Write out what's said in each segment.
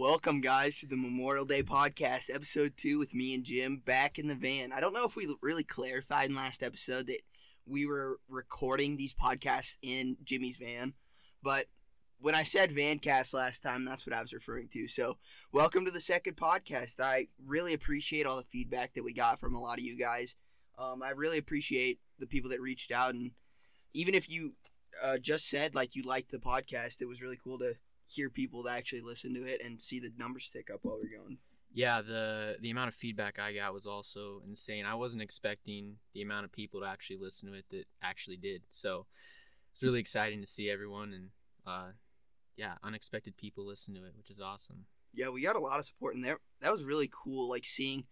Welcome, guys, to the Memorial Day podcast, episode two, with me and Jim back in the van. I don't know if we really clarified in last episode that we were recording these podcasts in Jimmy's van, but when I said Vancast last time, that's what I was referring to. So, welcome to the second podcast. I really appreciate all the feedback that we got from a lot of you guys. Um, I really appreciate the people that reached out, and even if you uh, just said like you liked the podcast, it was really cool to hear people that actually listen to it and see the numbers tick up while we're going. Yeah, the the amount of feedback I got was also insane. I wasn't expecting the amount of people to actually listen to it that actually did. So it's really exciting to see everyone and uh, yeah, unexpected people listen to it, which is awesome. Yeah, we got a lot of support in there. That was really cool, like seeing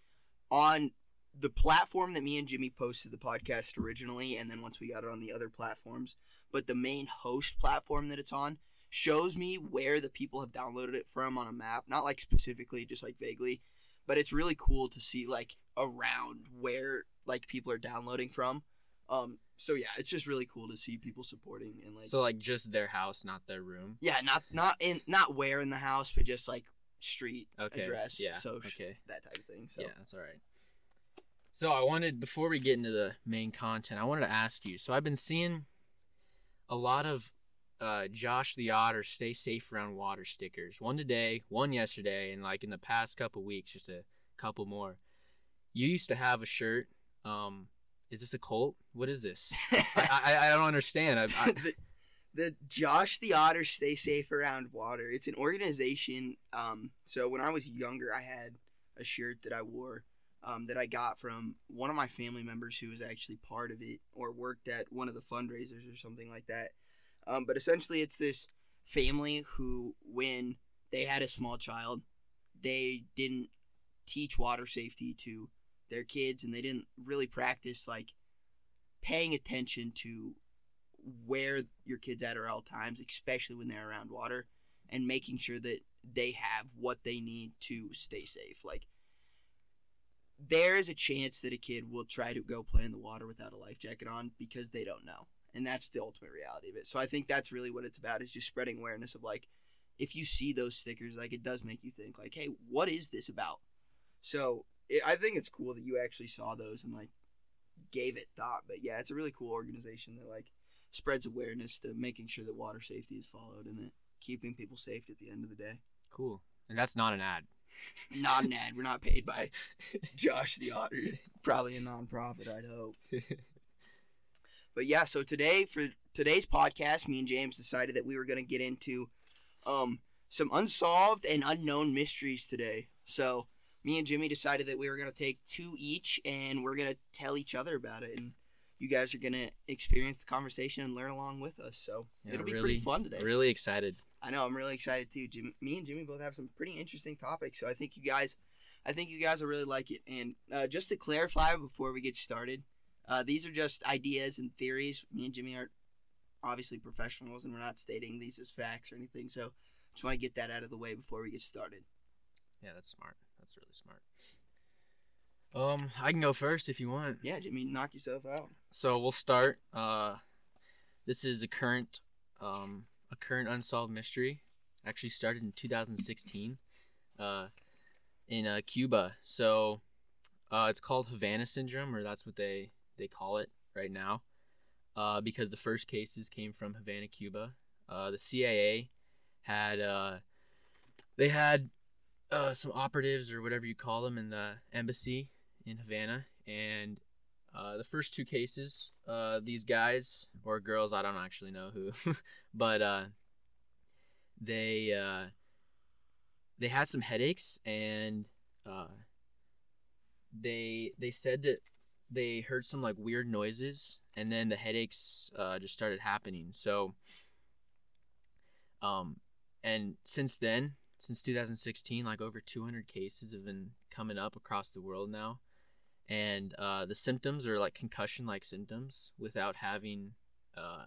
on the platform that me and Jimmy posted the podcast originally, and then once we got it on the other platforms, but the main host platform that it's on shows me where the people have downloaded it from on a map, not like specifically, just like vaguely, but it's really cool to see like around where like people are downloading from. Um, so yeah, it's just really cool to see people supporting and like So like just their house, not their room. yeah, not not in not where in the house, but just like street Okay. address, Yeah. so okay. that type of thing. So Yeah, that's all right. So I wanted before we get into the main content, I wanted to ask you. So I've been seeing a lot of uh, Josh the Otter stay safe around water stickers. One today, one yesterday, and like in the past couple weeks, just a couple more. You used to have a shirt. Um, is this a cult? What is this? I, I, I don't understand. I, I, the, the Josh the Otter Stay Safe Around Water. It's an organization. Um, so when I was younger, I had a shirt that I wore um, that I got from one of my family members who was actually part of it or worked at one of the fundraisers or something like that. Um, but essentially, it's this family who, when they had a small child, they didn't teach water safety to their kids and they didn't really practice like paying attention to where your kids at at all times, especially when they're around water, and making sure that they have what they need to stay safe. Like there is a chance that a kid will try to go play in the water without a life jacket on because they don't know. And that's the ultimate reality of it. So I think that's really what it's about is just spreading awareness of like if you see those stickers, like it does make you think like, hey, what is this about? So it, I think it's cool that you actually saw those and like gave it thought. But yeah, it's a really cool organization that like spreads awareness to making sure that water safety is followed and that keeping people safe at the end of the day. cool. And that's not an ad. Not an ad. We're not paid by Josh the Otter. Probably a nonprofit, I'd hope. But yeah, so today for today's podcast, me and James decided that we were going to get into um, some unsolved and unknown mysteries today. So me and Jimmy decided that we were going to take two each, and we're going to tell each other about it, and you guys are going to experience the conversation and learn along with us. So Yeah, it'll be really, pretty fun today. Really excited. I know I'm really excited too. Jim, me and Jimmy both have some pretty interesting topics, so I think you guys, I think you guys will really like it. And uh, just to clarify before we get started, uh, these are just ideas and theories. Me and Jimmy aren't obviously professionals, and we're not stating these as facts or anything. So just want to get that out of the way before we get started. Yeah, that's smart. That's really smart. Um, I can go first if you want. Yeah, Jimmy, knock yourself out. So we'll start. Uh, this is a current, um, a current unsolved mystery. Actually started in 2016, uh, in uh, Cuba. So, uh, it's called Havana syndrome, or that's what they they call it right now, uh, because the first cases came from Havana, Cuba. Uh, the CIA had uh, they had uh, some operatives or whatever you call them in the embassy in Havana, and uh, the first two cases, uh, these guys or girls, I don't actually know who, but they they had some headaches and they they said that they heard some like weird noises and then the headaches uh, just started happening. So, um, and since then, since 2016, like over 200 cases have been coming up across the world now and uh, the symptoms are like concussion-like symptoms without having, uh,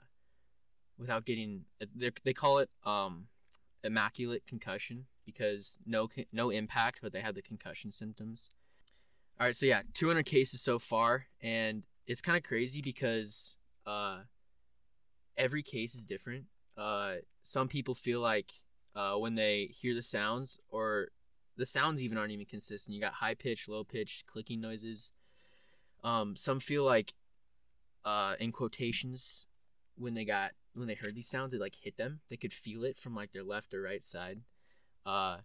without getting. they're- They call it um, immaculate concussion because no no impact, but they have the concussion symptoms. All right, so yeah, 200 cases so far, and it's kind of crazy because uh, every case is different. Uh, some people feel like uh, when they hear the sounds, or the sounds even aren't even consistent. You got high pitch, low pitch, clicking noises. Um, some feel like, uh, in quotations, when they got when they heard these sounds, it like hit them. They could feel it from like their left or right side. Uh,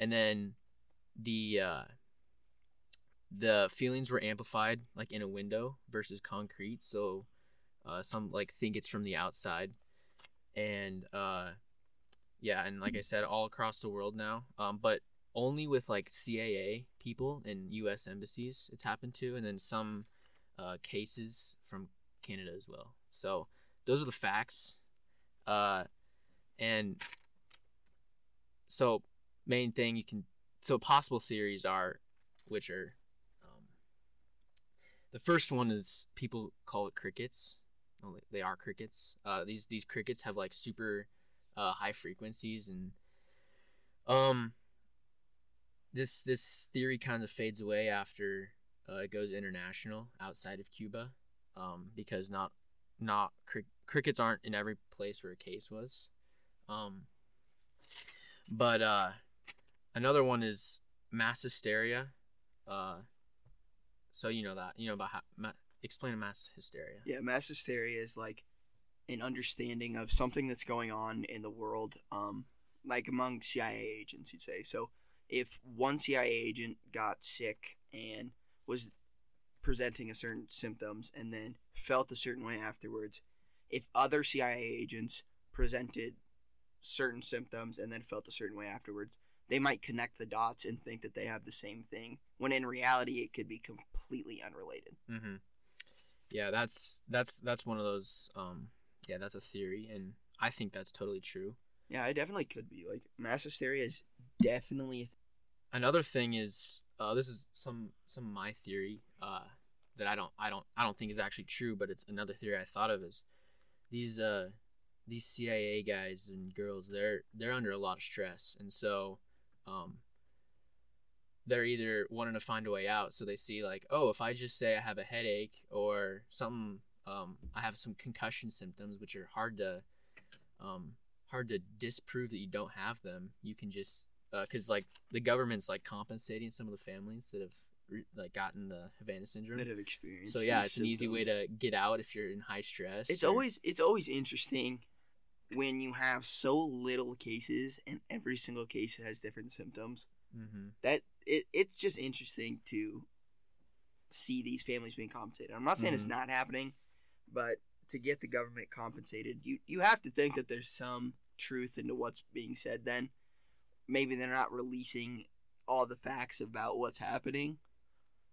and then the uh, the feelings were amplified like in a window versus concrete. So uh, some like think it's from the outside, and uh, yeah, and like I said, all across the world now. Um, but only with like CIA people in U.S. embassies it's happened to, and then some uh, cases from Canada as well. So those are the facts. Uh, and so main thing you can so possible theories are which are the first one is people call it crickets. Oh, they are crickets. Uh, these these crickets have like super uh, high frequencies and um this this theory kind of fades away after uh, it goes international outside of Cuba um, because not not cri- crickets aren't in every place where a case was. Um, but uh, another one is mass hysteria. Uh, so you know that you know about how ma- explain mass hysteria. Yeah, mass hysteria is like an understanding of something that's going on in the world, um, like among CIA agents, you'd say. So if one CIA agent got sick and was presenting a certain symptoms and then felt a certain way afterwards, if other CIA agents presented certain symptoms and then felt a certain way afterwards, they might connect the dots and think that they have the same thing when in reality it could be completely unrelated. Mm-hmm. Yeah, that's that's that's one of those. Um, yeah, that's a theory, and I think that's totally true. Yeah, it definitely could be. Like mass hysteria is definitely. Another thing is, uh, this is some some of my theory uh, that I don't I don't I don't think is actually true, but it's another theory I thought of is these uh these CIA guys and girls they're they're under a lot of stress, and so um, they're either wanting to find a way out. So they see like, oh, if I just say I have a headache or something, um, I have some concussion symptoms, which are hard to, um, hard to disprove that you don't have them. You can just, because uh, like the government's like compensating some of the families that have re- like gotten the Havana syndrome. That have experienced. So yeah, it's an easy way to get out if you're in high stress. It's or- always it's always interesting when you have so little cases and every single case has different symptoms. Mhm. That it, it's just interesting to see these families being compensated. I'm not saying it's Mhm. not happening, but to get the government compensated, you you have to think that there's some truth into what's being said. Then maybe they're not releasing all the facts about what's happening,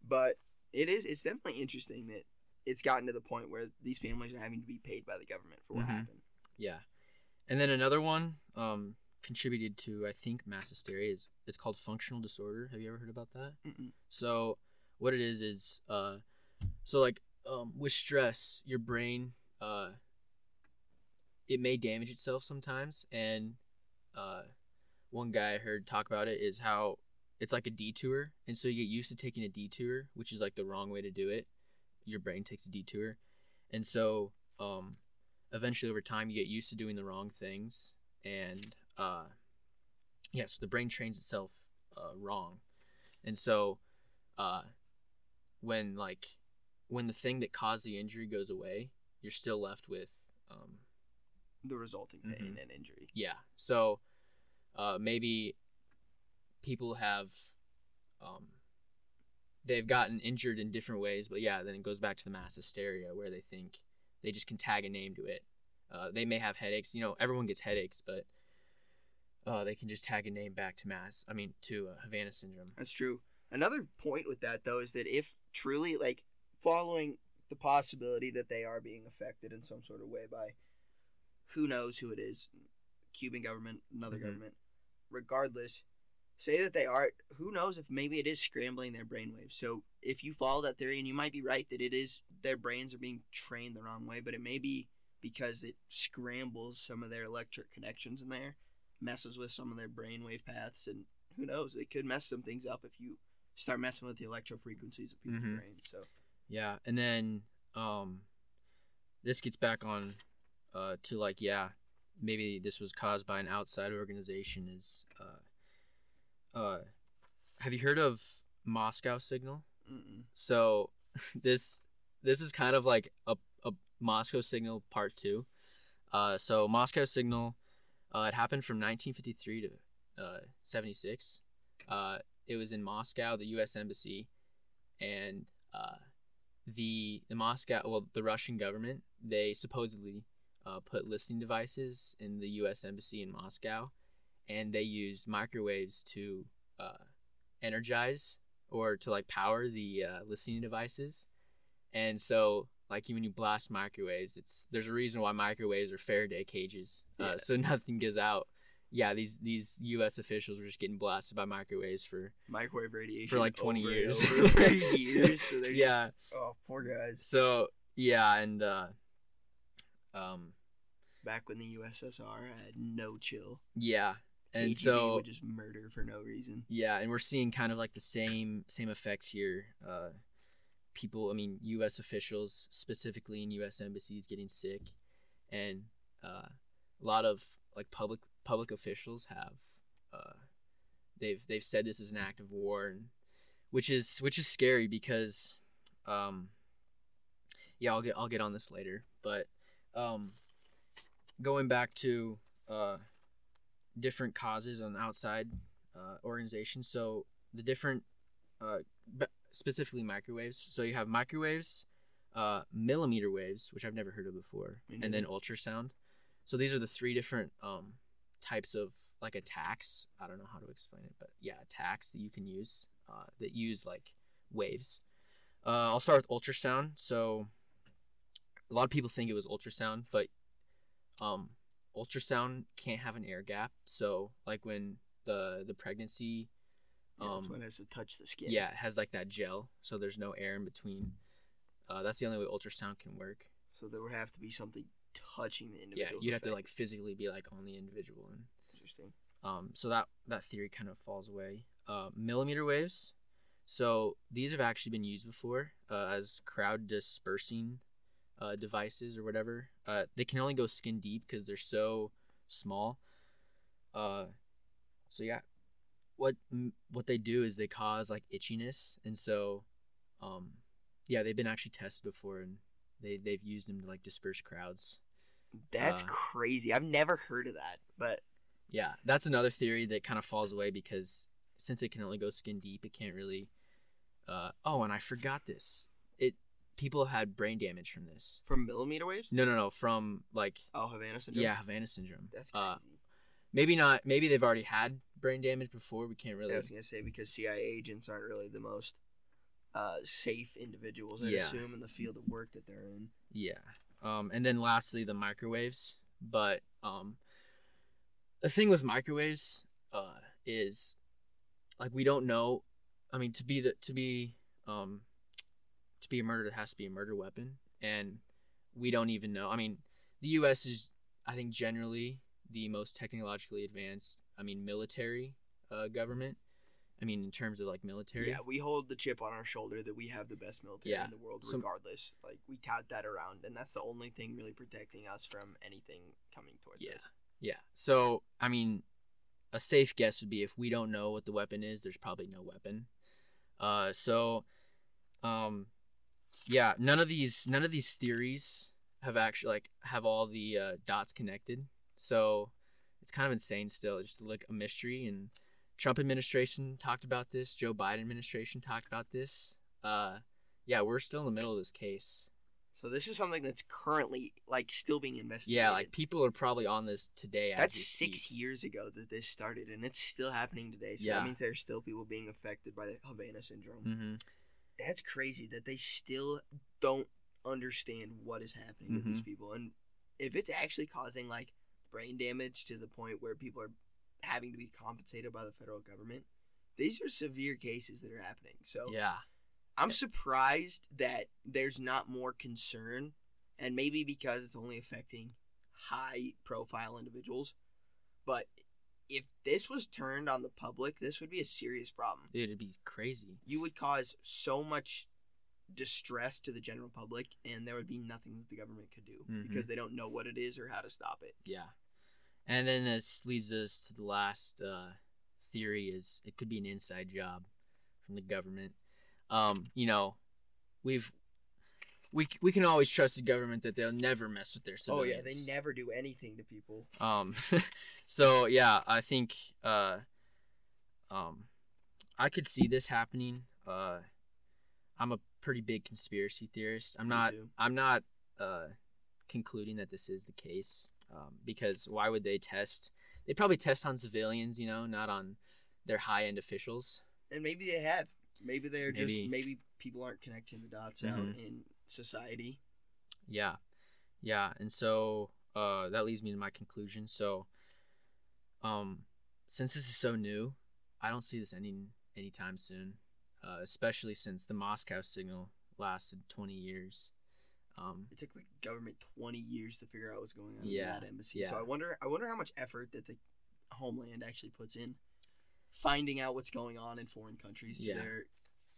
but it is it's definitely interesting that it's gotten to the point where these families are having to be paid by the government for what Mhm. happened. Yeah, and then another one um, contributed to I think mass hysteria is it's called functional disorder. Have you ever heard about that? Mm-mm. So what it is is uh, so like um, with stress, your brain uh, it may damage itself sometimes, and uh, one guy I heard talk about it is how it's like a detour, and so you get used to taking a detour, which is like the wrong way to do it. Your brain takes a detour, and so um, eventually over time you get used to doing the wrong things, and uh, yeah, so the brain trains itself uh, wrong, and so uh, when like when the thing that caused the injury goes away, you're still left with um, The resulting pain Mhm. and injury. yeah. So uh, maybe people have um, they've gotten injured in different ways, but yeah, then it goes back to the mass hysteria where they think they just can tag a name to it. Uh, they may have headaches. You know, everyone gets headaches, but uh, they can just tag a name back to mass. I mean, to uh, Havana syndrome. That's true. Another point with that though is that if truly like following the possibility that they are being affected in some sort of way by who knows who it is, Cuban government, another Mhm. government, regardless, say that they are who knows if maybe it is scrambling their brainwaves. So if you follow that theory and you might be right that it is their brains are being trained the wrong way, but it may be because it scrambles some of their electric connections in there, messes with some of their brainwave paths and who knows, it could mess some things up if you start messing with the electro frequencies of people's Mhm. brains. So Yeah, and then um, this gets back on uh, to like yeah, maybe this was caused by an outside organization is uh, uh, have you heard of Moscow Signal? Mm-mm. So this this is kind of like a, a Moscow Signal Part Two. Uh, so Moscow Signal, uh, it happened from 1953 to uh, 76. Uh, it was in Moscow, the U.S. embassy, and uh, the the Moscow, well, the Russian government, they supposedly uh, put listening devices in the U.S. embassy in Moscow, and they used microwaves to uh, energize or to like power the uh, listening devices. And so, like when you blast microwaves, it's there's a reason why microwaves are Faraday cages, uh, Yeah. so nothing gets out. Yeah, these these U.S. officials were just getting blasted by microwaves for Microwave radiation for like 20 over and years. years. So they're yeah. Just, oh, poor guys. So yeah, and uh, um, Back when the USSR had no chill, yeah, and KGB so would just murder for no reason. Yeah, and we're seeing kind of like the same same effects here. Uh, people, I mean, U.S. officials, specifically in U.S. embassies, getting sick, and uh, a lot of like public public officials have uh, they've they've said this is an act of war, and which is which is scary because, um, yeah, I'll get I'll get on this later, but um, going back to uh, different causes on outside uh, organizations. So the different, uh, specifically microwaves. So you have microwaves, uh, millimeter waves, which I've never heard of before, Me and then ultrasound. So these are the three different um, types of like attacks. I don't know how to explain it, but yeah, attacks that you can use uh, that use like waves. Uh, I'll start with ultrasound. So a lot of people think it was ultrasound, but um, ultrasound can't have an air gap. So like when the the pregnancy, Yeah, that's um, when it has to touch the skin. yeah, it has like that gel, so there's no air in between. Uh, that's the only way ultrasound can work. So there would have to be something touching the individual. Yeah, you'd have to like physically be like on the individual, and Interesting. um, so that that theory kind of falls away. Uh, millimeter waves, so these have actually been used before uh, as crowd dispersing uh, devices or whatever. Uh, they can only go skin deep because they're so small. Uh, so yeah, what what they do is they cause like itchiness, and so, um, yeah, they've been actually tested before, and they they've used them to like disperse crowds. That's Uh, crazy. I've never heard of that, but Yeah, that's another theory that kind of falls away because since it can only go skin deep, it can't really. Uh, oh, and I forgot this. It people have had brain damage from this. from millimeter waves. No, no, no, from like Oh, Havana syndrome. yeah, Havana syndrome. that's crazy. Uh, maybe not. Maybe they've already had brain damage before. We can't really. I was gonna say because CIA agents aren't really the most uh, safe individuals. I'd Yeah. assume in the field of work that they're in. Yeah. Um, and then lastly, the microwaves. But um, the thing with microwaves uh, is like we don't know. I mean, to be the to be um, to be a murder, it has to be a murder weapon, and we don't even know. I mean, the U.S. is, I think, generally the most technologically advanced. I mean, military uh, government. I mean, in terms of like military. Yeah, we hold the chip on our shoulder that we have the best military Yeah. in the world, So- regardless. Like we tout that around, and that's the only thing really protecting us from anything coming towards Yeah. us. Yeah. So, I mean, a safe guess would be if we don't know what the weapon is, there's probably no weapon. Uh, so, um, yeah, none of these none of these theories have actually like have all the uh, dots connected. So, it's kind of insane still, it's just like a mystery. And Trump administration talked about this. Joe Biden administration talked about this. Uh, yeah, we're still in the middle of this case. So this is something that's currently like still being investigated. Yeah, like people are probably on this today. that's six speak. years ago that this started, and it's still happening today. So Yeah. that means there's still people being affected by the Havana syndrome. Mhm. That's crazy that they still don't understand what is happening with Mm-hmm. these people, and if it's actually causing like brain damage to the point where people are having to be compensated by the federal government. These are severe cases that are happening. So Yeah. I'm surprised that there's not more concern, and maybe because it's only affecting high profile individuals. But if this was turned on the public, this would be a serious problem. Dude, it'd be crazy. You would cause so much distress to the general public, and there would be nothing that the government could do Mhm. because they don't know what it is or how to stop it. Yeah. And then this leads us to the last uh, theory: is it could be an inside job from the government. Um, you know, we've we we can always trust the government that they'll never mess with their citizens. Oh yeah, they never do anything to people. Um, so yeah, I think uh, um, I could see this happening. Uh, I'm a pretty big conspiracy theorist. I'm Me not. too. I'm not uh, concluding that this is the case um, because why would they test? They probably test on civilians, you know, not on their high end officials. And maybe they have. Maybe they're Maybe. just maybe people aren't connecting the dots out Mhm. in society. Yeah, yeah, and so uh, that leads me to my conclusion. So, um, since this is so new, I don't see this ending anytime soon. Uh, especially since the Moscow signal lasted 20 years. Um, It took the government twenty years to figure out what's going on Yeah, in that embassy. So. I wonder I wonder how much effort that the homeland actually puts in finding out what's going on in foreign countries to Yeah. their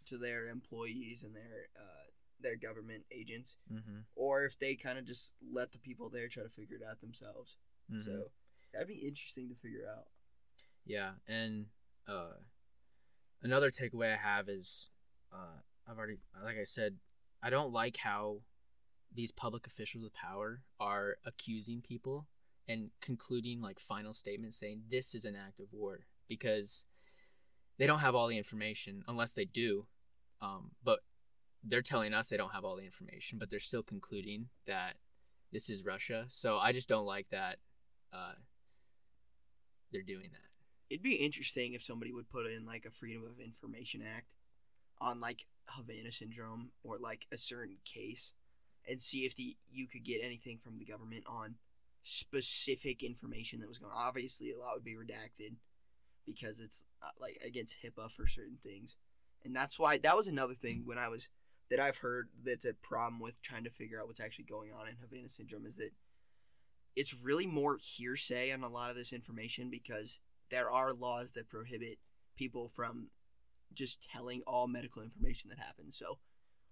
to their employees and their uh, their government agents, hmm or if they kind of just let the people there try to figure it out themselves. Mm-hmm. So that'd be interesting to figure out. Yeah, and uh, another takeaway I have is uh, I've already, like I said, I don't like how these public officials with power are accusing people and concluding like final statements saying this is an act of war because they don't have all the information unless they do. Um, but they're telling us they don't have all the information, but they're still concluding that this is Russia. So I just don't like that uh, they're doing that. It'd be interesting if somebody would put in like a Freedom of Information Act on like Havana syndrome or like a certain case and see if the you could get anything from the government on specific information that was going obviously a lot would be redacted because it's uh, like against HIPAA for certain things. And that's why that was another thing when I was that I've heard that's a problem with trying to figure out what's actually going on in Havana syndrome is that it's really more hearsay on a lot of this information because there are laws that prohibit people from just telling all medical information that happens. So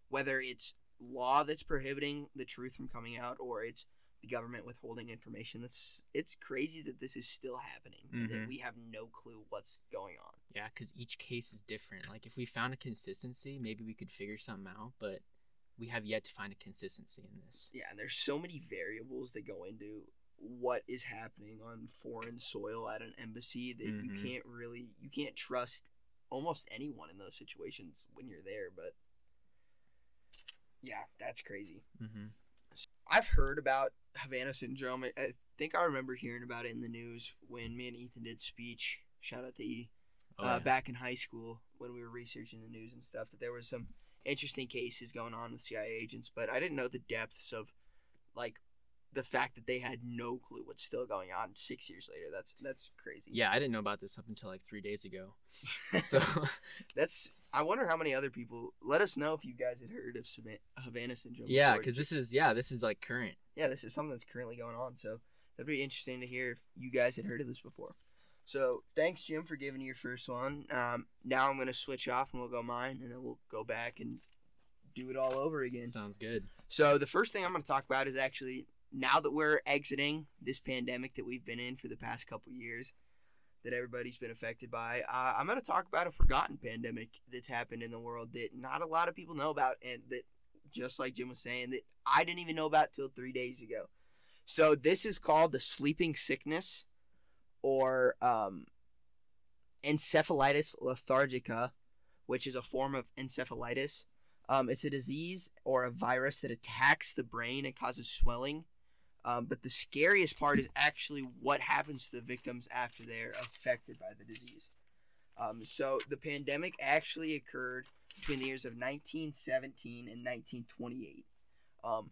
whether it's law that's prohibiting the truth from coming out or it's the government withholding information, that's it's crazy that this is still happening and that we have no clue what's going on. Yeah, because each case is different. Like if we found a consistency, maybe we could figure something out. But we have yet to find a consistency in this. Yeah, and there's so many variables that go into what is happening on foreign soil at an embassy that you Mhm. can't really you can't trust almost anyone in those situations when you're there, but yeah, that's crazy. Mm-hmm. I've heard about Havana syndrome. I- think I remember hearing about it in the news when me and Ethan did speech. Shout out to E. Oh, uh, yeah. back in high school when we were researching the news and stuff that there was some interesting cases going on with CIA agents, but I didn't know the depths of like the fact that they had no clue what's still going on six years later. That's that's crazy. yeah, I didn't know about this up until like three days ago. So that's. I wonder how many other people. Let us know if you guys had heard of Havana syndrome. yeah, because this is yeah, this is like current. yeah, this is something that's currently going on. So that'd be interesting to hear if you guys had heard of this before. So thanks, Jim, for giving your first one. Um, now I'm gonna switch off and we'll go mine, and then we'll go back and do it all over again. Sounds good. So the first thing I'm gonna talk about is actually now that we're exiting this pandemic that we've been in for the past couple years, that everybody's been affected by. Uh, I'm gonna talk about a forgotten pandemic that's happened in the world that not a lot of people know about, and that just like Jim was saying, that I didn't even know about till three days ago. So this is called the sleeping sickness, or um, encephalitis lethargica, which is a form of encephalitis. Um, it's a disease or a virus that attacks the brain and causes swelling. Um, but the scariest part is actually what happens to the victims after they're affected by the disease. Um, so the pandemic actually occurred between the years of 1917 and 1928. Um,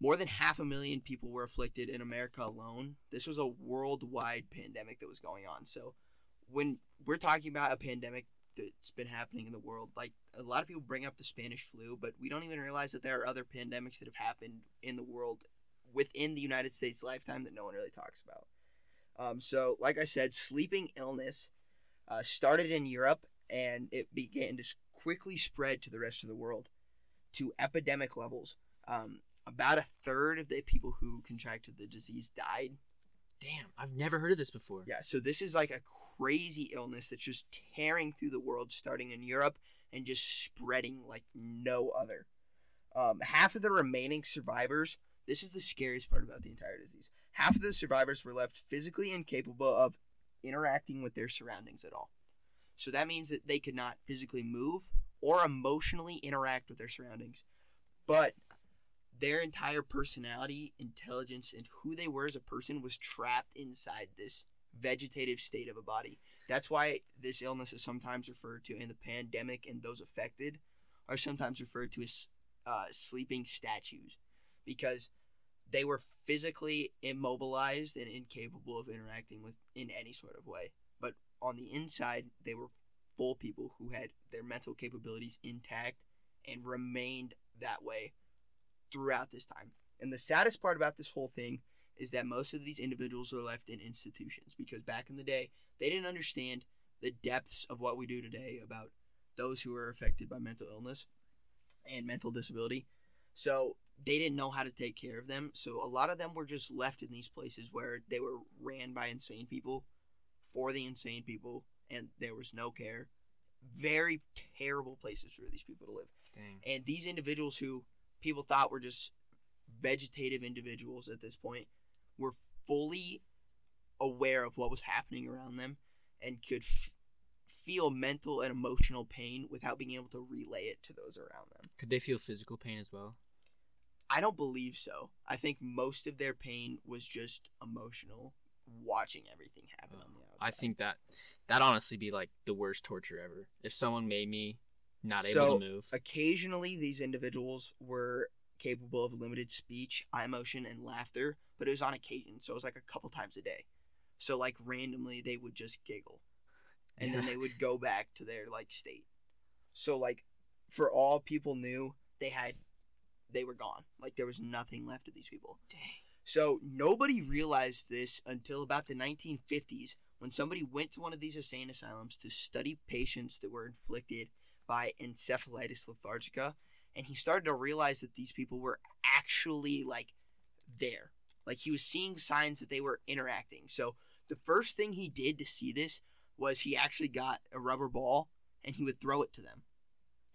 more than half a million people were afflicted in America alone. This was a worldwide pandemic that was going on. So when we're talking about a pandemic that's been happening in the world, like a lot of people bring up the Spanish flu, but we don't even realize that there are other pandemics that have happened in the world within the United States lifetime that no one really talks about. Um, so, like I said, sleeping illness uh, started in Europe and it began to quickly spread to the rest of the world to epidemic levels. Um, about a third of the people who contracted the disease died. Damn, I've never heard of this before. Yeah, so this is like a crazy illness that's just tearing through the world, starting in Europe and just spreading like no other. Um, half of the remaining survivors, this is the scariest part about the entire disease. Half of the survivors were left physically incapable of interacting with their surroundings at all. So that means that they could not physically move or emotionally interact with their surroundings. But their entire personality, intelligence, and who they were as a person was trapped inside this vegetative state of a body. That's why this illness is sometimes referred to in the pandemic, and those affected are sometimes referred to as uh, sleeping statues because they were physically immobilized and incapable of interacting with in any sort of way. But on the inside, they were full people who had their mental capabilities intact and remained that way throughout this time. And the saddest part about this whole thing is that most of these individuals are left in institutions because back in the day, they didn't understand the depths of what we do today about those who are affected by mental illness and mental disability. So they didn't know how to take care of them. So a lot of them were just left in these places where they were ran by insane people for the insane people and there was no care. Very terrible places for these people to live. Dang. And these individuals who people thought were just vegetative individuals at this point were fully aware of what was happening around them and could f- feel mental and emotional pain without being able to relay it to those around them. Could they feel physical pain as well? I don't believe so. I think most of their pain was just emotional, watching everything happen on the oh, outside. I think that that honestly be like the worst torture ever. If someone made me not able So, to move. Occasionally, these individuals were capable of limited speech, eye motion, and laughter, but it was on occasion. So it was like a couple times a day. So, like, randomly, they would just giggle. And then they would go back to their, like, state. So, like, for all people knew, they had, they were gone. Like, there was nothing left of these people. Dang. So nobody realized this until about the 1950s when somebody went to one of these insane asylums to study patients that were inflicted by encephalitis lethargica and he started to realize that these people were actually like there. Like he was seeing signs that they were interacting. So the first thing he did to see this was he actually got a rubber ball and he would throw it to them.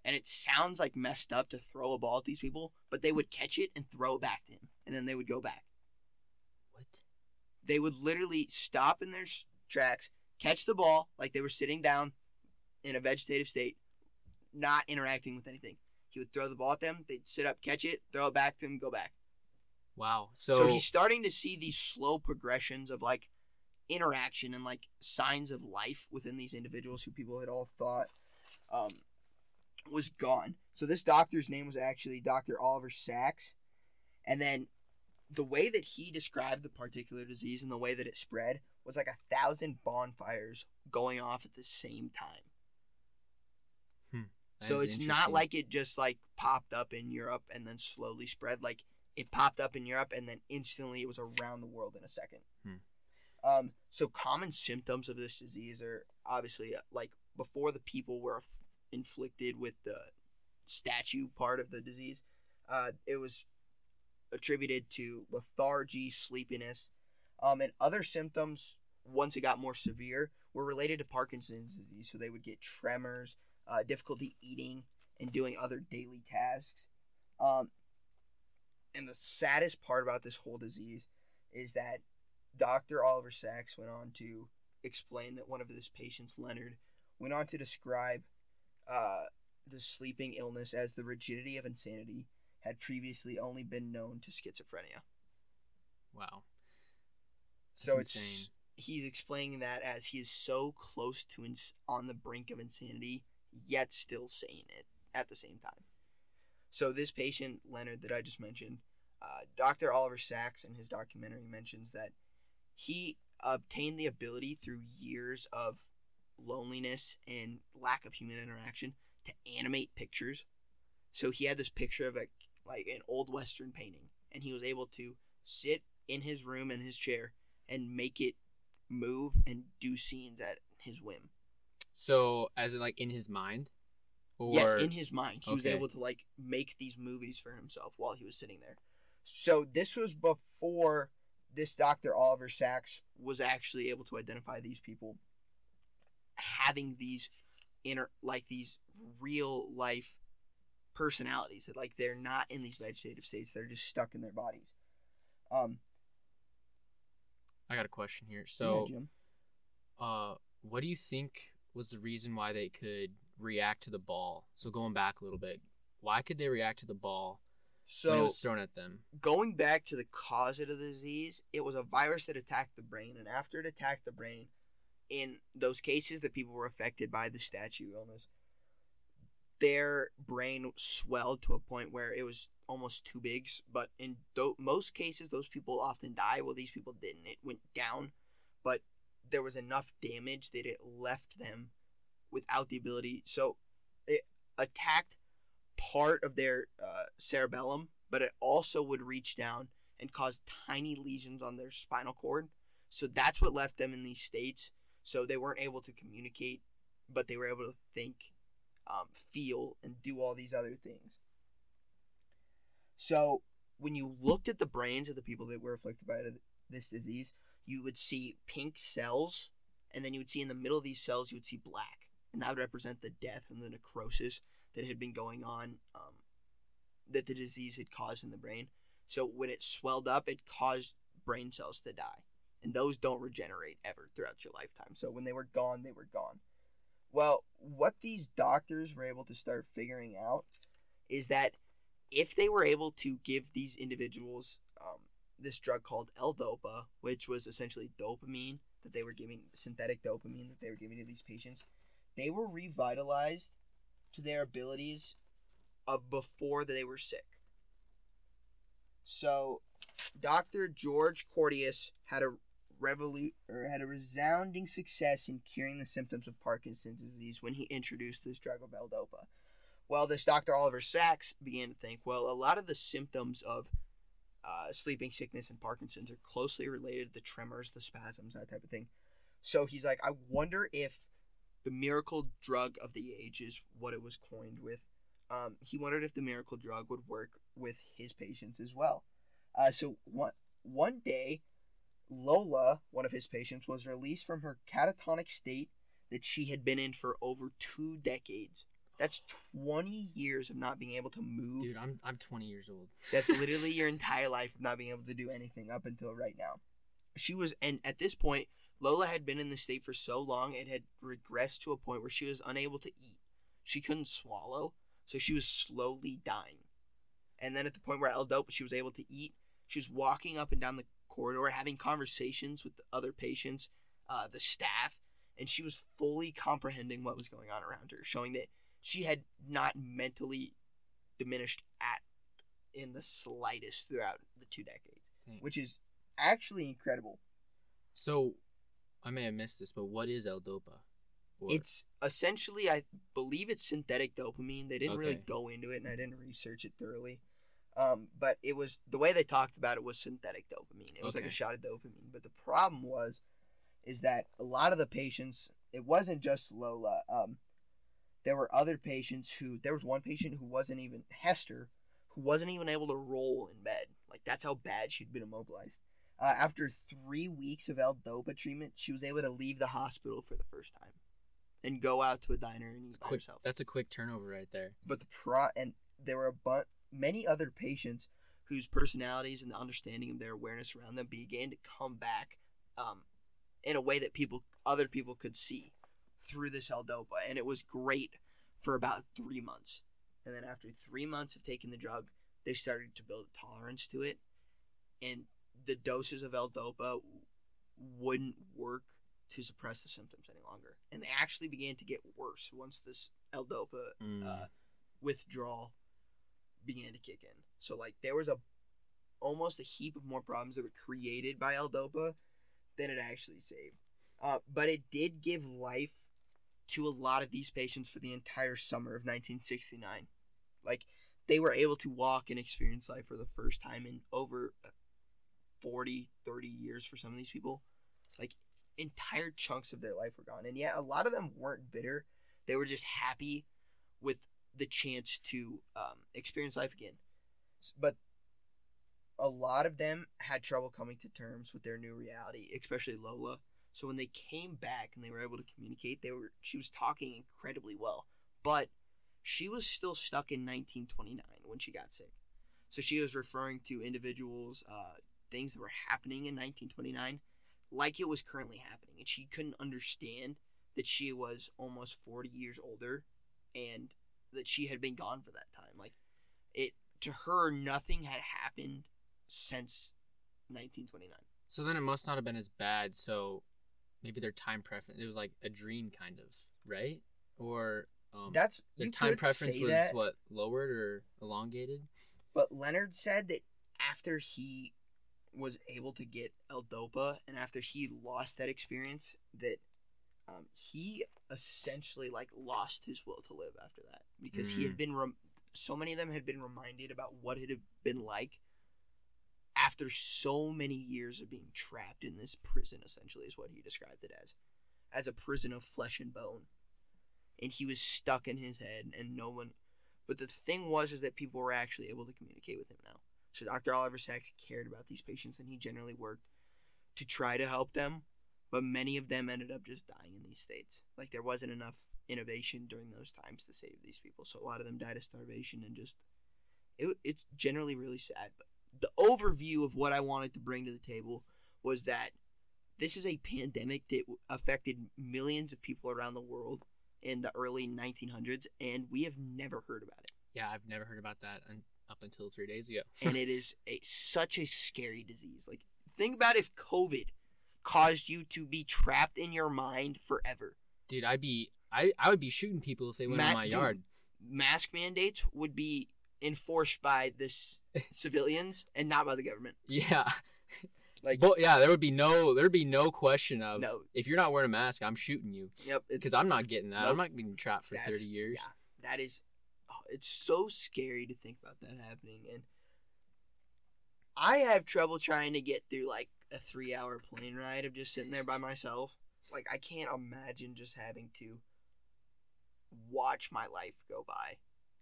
And it sounds like messed up to throw a ball at these people, but they would catch it and throw it back to him and then they would go back What? they would literally stop in their tracks, catch the ball like they were sitting down in a vegetative state, not interacting with anything. He would throw the ball at them, they'd sit up, catch it, throw it back to him, go back. Wow. So, So, he's starting to see these slow progressions of like interaction and like signs of life within these individuals who people had all thought um, was gone. So this doctor's name was actually Dr. Oliver Sacks. And then the way that he described the particular disease and the way that it spread was like a thousand bonfires going off at the same time. that So it's not like it just like popped up in Europe and then slowly spread. Like it popped up in Europe and then instantly it was around the world in a second. Hmm. Um, so common symptoms of this disease are obviously uh, like before the people were inflicted with the statue part of the disease. Uh, it was attributed to lethargy, sleepiness, um, and other symptoms. Once it got more severe, were related to Parkinson's disease. So they would get tremors, uh, difficulty eating and doing other daily tasks. Um, and the saddest part about this whole disease is that Dr. Oliver Sacks went on to explain that one of his patients, Leonard, went on to describe uh, the sleeping illness as the rigidity of insanity had previously only been known to schizophrenia. Wow. So it's insane. he's explaining that as he is so close to ins- on the brink of insanity, yet still saying it at the same time. So this patient Leonard that I just mentioned, uh, Dr. Oliver Sacks in his documentary mentions that he obtained the ability through years of loneliness and lack of human interaction to animate pictures. So he had this picture of a like an old western painting, and he was able to sit in his room in his chair and make it move and do scenes at his whim. So, as in like in his mind, or yes, in his mind, he was able to like make these movies for himself while he was sitting there. So this was before this Dr. Oliver Sacks was actually able to identify these people having these inner like these real life personalities that like they're not in these vegetative states they're just stuck in their bodies um I got a question here. yeah, So, Jim. uh, what do you think was the reason why they could react to the ball? So going back a little bit, why could they react to the ball when it so was thrown at them? going back to the cause of the disease, it was a virus that attacked the brain, and after it attacked the brain, in those cases that people were affected by the statue illness, their brain swelled to a point where it was almost too big. But in most cases, those people often die. Well, these people didn't. It went down, but there was enough damage that it left them without the ability. So it attacked part of their uh, cerebellum, but it also would reach down and cause tiny lesions on their spinal cord. So that's what left them in these states. So they weren't able to communicate, but they were able to think, um, feel, and do all these other things. So when you looked at the brains of the people that were afflicted by this disease, you would see pink cells, and then you would see in the middle of these cells, you would see black. And that would represent the death and the necrosis that had been going on um, that the disease had caused in the brain. So when it swelled up, it caused brain cells to die. And those don't regenerate ever throughout your lifetime. So when they were gone, they were gone. Well, what these doctors were able to start figuring out is that if they were able to give these individuals um, this drug called L-Dopa, which was essentially dopamine that they were giving, synthetic dopamine that they were giving to these patients, they were revitalized to their abilities of before they were sick. So, Dr. George Cotzias had a revolu- or had a resounding success in curing the symptoms of Parkinson's disease when he introduced this drug of L-Dopa. Well, this Dr. Oliver Sacks began to think, well, a lot of the symptoms of uh, sleeping sickness and Parkinson's are closely related to the tremors, the spasms, that type of thing. So he's like, I wonder if the miracle drug of the age is what it was coined with. Um, he wondered if the miracle drug would work with his patients as well. Uh, so one one day, Lola, one of his patients, was released from her catatonic state that she had been in for over two decades. That's twenty years of not being able to move. Dude, I'm I'm 20 years old. That's literally your entire life of not being able to do anything up until right now. She was, and at this point, Lola had been in the state for so long, it had regressed to a point where she was unable to eat. She couldn't swallow, so she was slowly dying. And then at the point where L-Dopa, she was able to eat, she was walking up and down the corridor, having conversations with the other patients, uh, the staff, and she was fully comprehending what was going on around her, showing that she had not mentally diminished at in the slightest throughout the two decades, Dang. which is actually incredible. So, I may have missed this, but what is L-Dopa? Or- It's essentially, I believe it's synthetic dopamine. They didn't really go into it, and I didn't research it thoroughly. Um, but it was the way they talked about it was synthetic dopamine. It was like a shot of dopamine. But the problem was, is that a lot of the patients, it wasn't just Lola. Um, there were other patients who, there was one patient who wasn't even Hester, who wasn't even able to roll in bed. Like that's how bad she'd been immobilized. Uh, after three weeks of L-Dopa treatment, she was able to leave the hospital for the first time and go out to a diner and eat It's by quick, herself. that's a quick turnover right there. But the pro and there were a bu- many other patients whose personalities and the understanding of their awareness around them began to come back um, in a way that people, other people, could see through this L-Dopa, and it was great for about three months. And then after three months of taking the drug, they started to build a tolerance to it, and the doses of L-Dopa wouldn't work to suppress the symptoms any longer, and they actually began to get worse once this L-Dopa Mm. uh, withdrawal began to kick in. So like there was a almost a heap of more problems that were created by L-Dopa than it actually saved. Uh, but it did give life to a lot of these patients for the entire summer of 1969. Like they were able to walk and experience life for the first time in over 40, 30 years for some of these people. Like entire chunks of their life were gone. And yet a lot of them weren't bitter. They were just happy with the chance to um, experience life again. But a lot of them had trouble coming to terms with their new reality, especially Lola. So when they came back and they were able to communicate, they were she was talking incredibly well, but she was still stuck in 1929 when she got sick. So she was referring to individuals, uh, things that were happening in 1929, like it was currently happening, and she couldn't understand that she was almost 40 years older, and that she had been gone for that time. Like it to her, nothing had happened since 1929. So then it must not have been as bad. So maybe their time preference it was like a dream kind of, right? Or um, That's their you time preference was that, what lowered or elongated. but Leonard said that after he was able to get L-Dopa and after he lost that experience, that um, he essentially like lost his will to live after that because he had been rem- so many of them had been reminded about what it had been like after so many years of being trapped in this prison essentially is what he described it as as a prison of flesh and bone. And he was stuck in his head and no one but the thing was is that people were actually able to communicate with him now. So dr oliver sacks cared about these patients and he generally worked to try to help them but many of them ended up just dying in these states. Like there wasn't enough innovation during those times to save these people so a lot of them died of starvation and just it, it's generally really sad but the overview of what i wanted to bring to the table was that this is a pandemic that affected millions of people around the world in the early 1900s and we have never heard about it. Yeah, I've never heard about that un- up until three days ago. and it is a, such a scary disease. Like think about if covid caused you to be trapped in your mind forever Dude, I'd be I, I would be shooting people if they went Matt, in my dude, yard. mask mandates would be enforced by the c- civilians and not by the government Yeah. like But yeah, there would be no there would be no question of no if you're not wearing a mask, I'm shooting you yep because I'm not getting that. Nope. I'm not being trapped for That's- 30 years. Yeah, that is. Oh, it's so scary to think about that happening, and I have trouble trying to get through like a three-hour plane ride of just sitting there by myself. Like I can't imagine just having to watch my life go by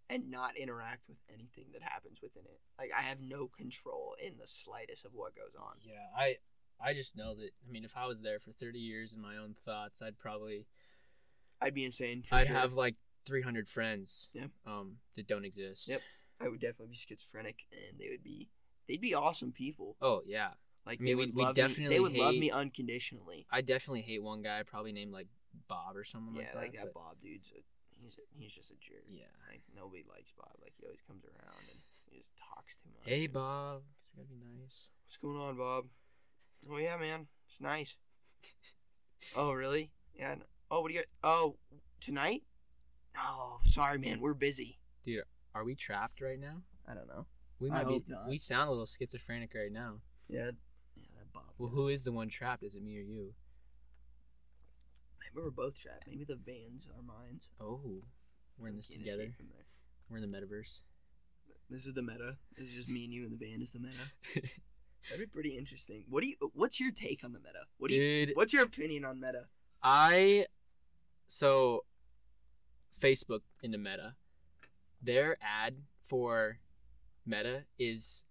and not interact with anything that happens within it. Like I have no control in the slightest of what goes on. Yeah, I I just know that I mean if I was there for 30 years in my own thoughts, I'd probably I'd be insane. I'd sure. have like 300 friends. Yeah. Um that don't exist. Yep. I would definitely be schizophrenic, and they would be. They'd be awesome people. Oh, yeah. Like I mean, they would we love me. definitely They would love me unconditionally. I definitely hate one guy probably named like Bob or something like that. yeah, like like that. that Bob dude's. A, he's a, he's just a jerk. Yeah. Like nobody likes Bob. Like he always comes around and he just talks too much. Hey Bob, it's gotta be nice. what's going on, Bob? Oh yeah, man, it's nice. oh really? Yeah. n- Oh, what do you? Oh, tonight? Oh, sorry, man. We're busy. Dude, are we trapped right now? I don't know. We might be. not. We sound a little schizophrenic right now. Yeah. Yeah, that Bob. Well, who is the one trapped? Is it me or you? Maybe we're both trapped. Maybe the vans are minds. Oh, we're in this can't together. escape from there. We're in the metaverse. This is the meta. This is just me and you, and the van is the meta. That'd be pretty interesting. What do you? What's your take on the meta? What do you? Dude, What's your opinion on meta? I so Facebook into Meta. Their ad for Meta is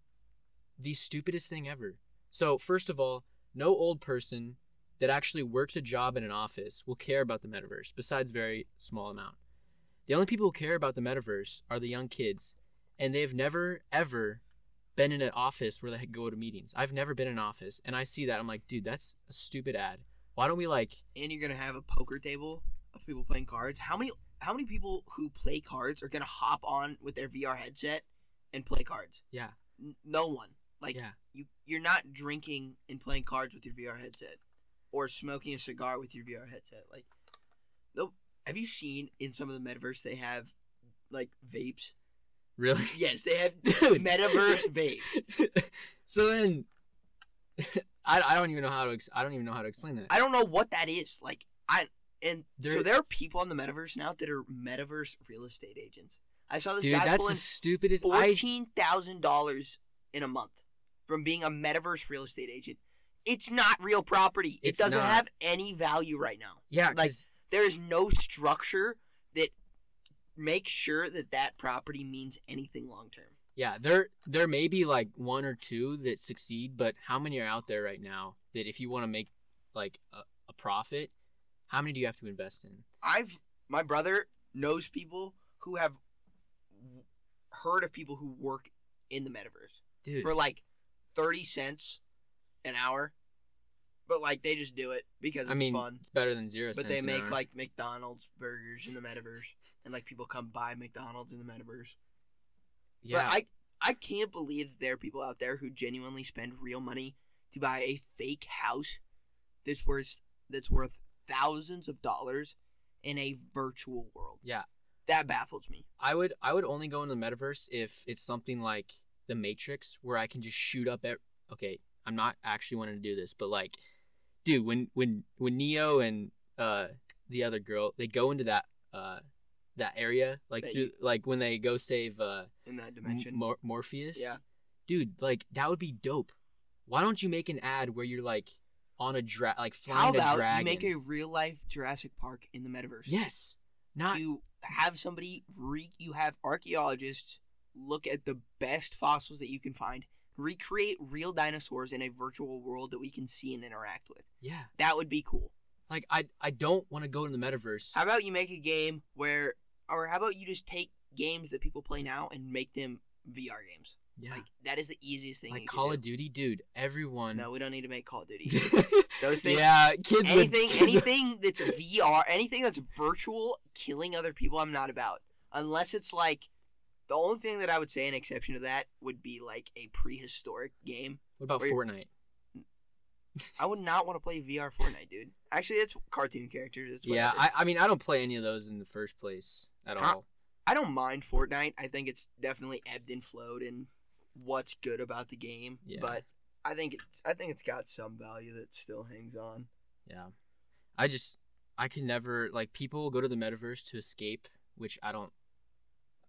the stupidest thing ever. So, first of all, no old person that actually works a job in an office will care about the metaverse, besides very small amount. The only people who care about the metaverse are the young kids, and they've never ever been in an office where they go to meetings. I've never been in an office, and I see that I'm like, dude, that's a stupid ad. Why don't we like And you're gonna have a poker table of people playing cards. How many? How many people who play cards are gonna hop on with their VR headset and play cards? Yeah. N- no one. Like yeah. you, you're not drinking and playing cards with your VR headset, or smoking a cigar with your VR headset. Like, no. Have you seen in some of the metaverse they have like vapes? Really? Yes, they have metaverse vapes. so then, I, I don't even know how to ex- I don't even know how to explain that. I don't know what that is. Like I and so There- there are people in the metaverse now that are metaverse real estate agents. I saw this Dude, guy that's pulling the stupidest. Fourteen thousand dollars in a month from being a metaverse real estate agent. It's not real property. It's it doesn't not. have any value right now. yeah, like, There is no structure that makes sure that that property means anything long term. Yeah, there there may be like one or two that succeed, but how many are out there right now that if you want to make like a, a profit, how many do you have to invest in? I've my brother knows people who have heard of people who work in the metaverse Dude, for like thirty cents an hour, but like they just do it because it's I mean, fun. it's better than zero. But they make hour. like McDonald's burgers in the metaverse, and like people come buy McDonald's in the metaverse. yeah, But I I can't believe that there are people out there who genuinely spend real money to buy a fake house that's worth that's worth thousands of dollars in a virtual world. Yeah. That baffles me. I would I would only go into the metaverse if it's something like the Matrix where I can just shoot up. At, okay, I'm not actually wanting to do this, but like, dude, when when when Neo and uh the other girl they go into that uh that area like That through, you- like when they go save uh In that dimension. Mor- Morpheus. Yeah. dude, like that would be dope. Why don't you make an ad where you're like on a dra like flying How a about dragon? you make a real life Jurassic Park in the metaverse? yes, not You have somebody re- you have archaeologists look at the best fossils that you can find, recreate real dinosaurs in a virtual world that we can see and interact with. yeah. That would be cool. Like I I don't want to go to the metaverse. How about you make a game where, or how about you just take games that people play now and make them VR games? yeah, Like that is the easiest thing. like Call of Duty, dude. Everyone. No, we don't need to make Call of Duty. Those things. yeah, kids. Anything, would, anything that's VR, anything that's virtual, killing other people, I'm not about. Unless it's like, the only thing that I would say an exception to that would be like a prehistoric game. What about Fortnite? I would not want to play VR Fortnite, dude. Actually, it's cartoon characters. It's Yeah. I I mean I don't play any of those in the first place at Huh? all. I don't mind Fortnite. I think it's definitely ebbed and flowed in what's good about the game. Yeah. But I think it's I think it's got some value that still hangs on. Yeah. I just I can never like people go to the metaverse to escape, which I don't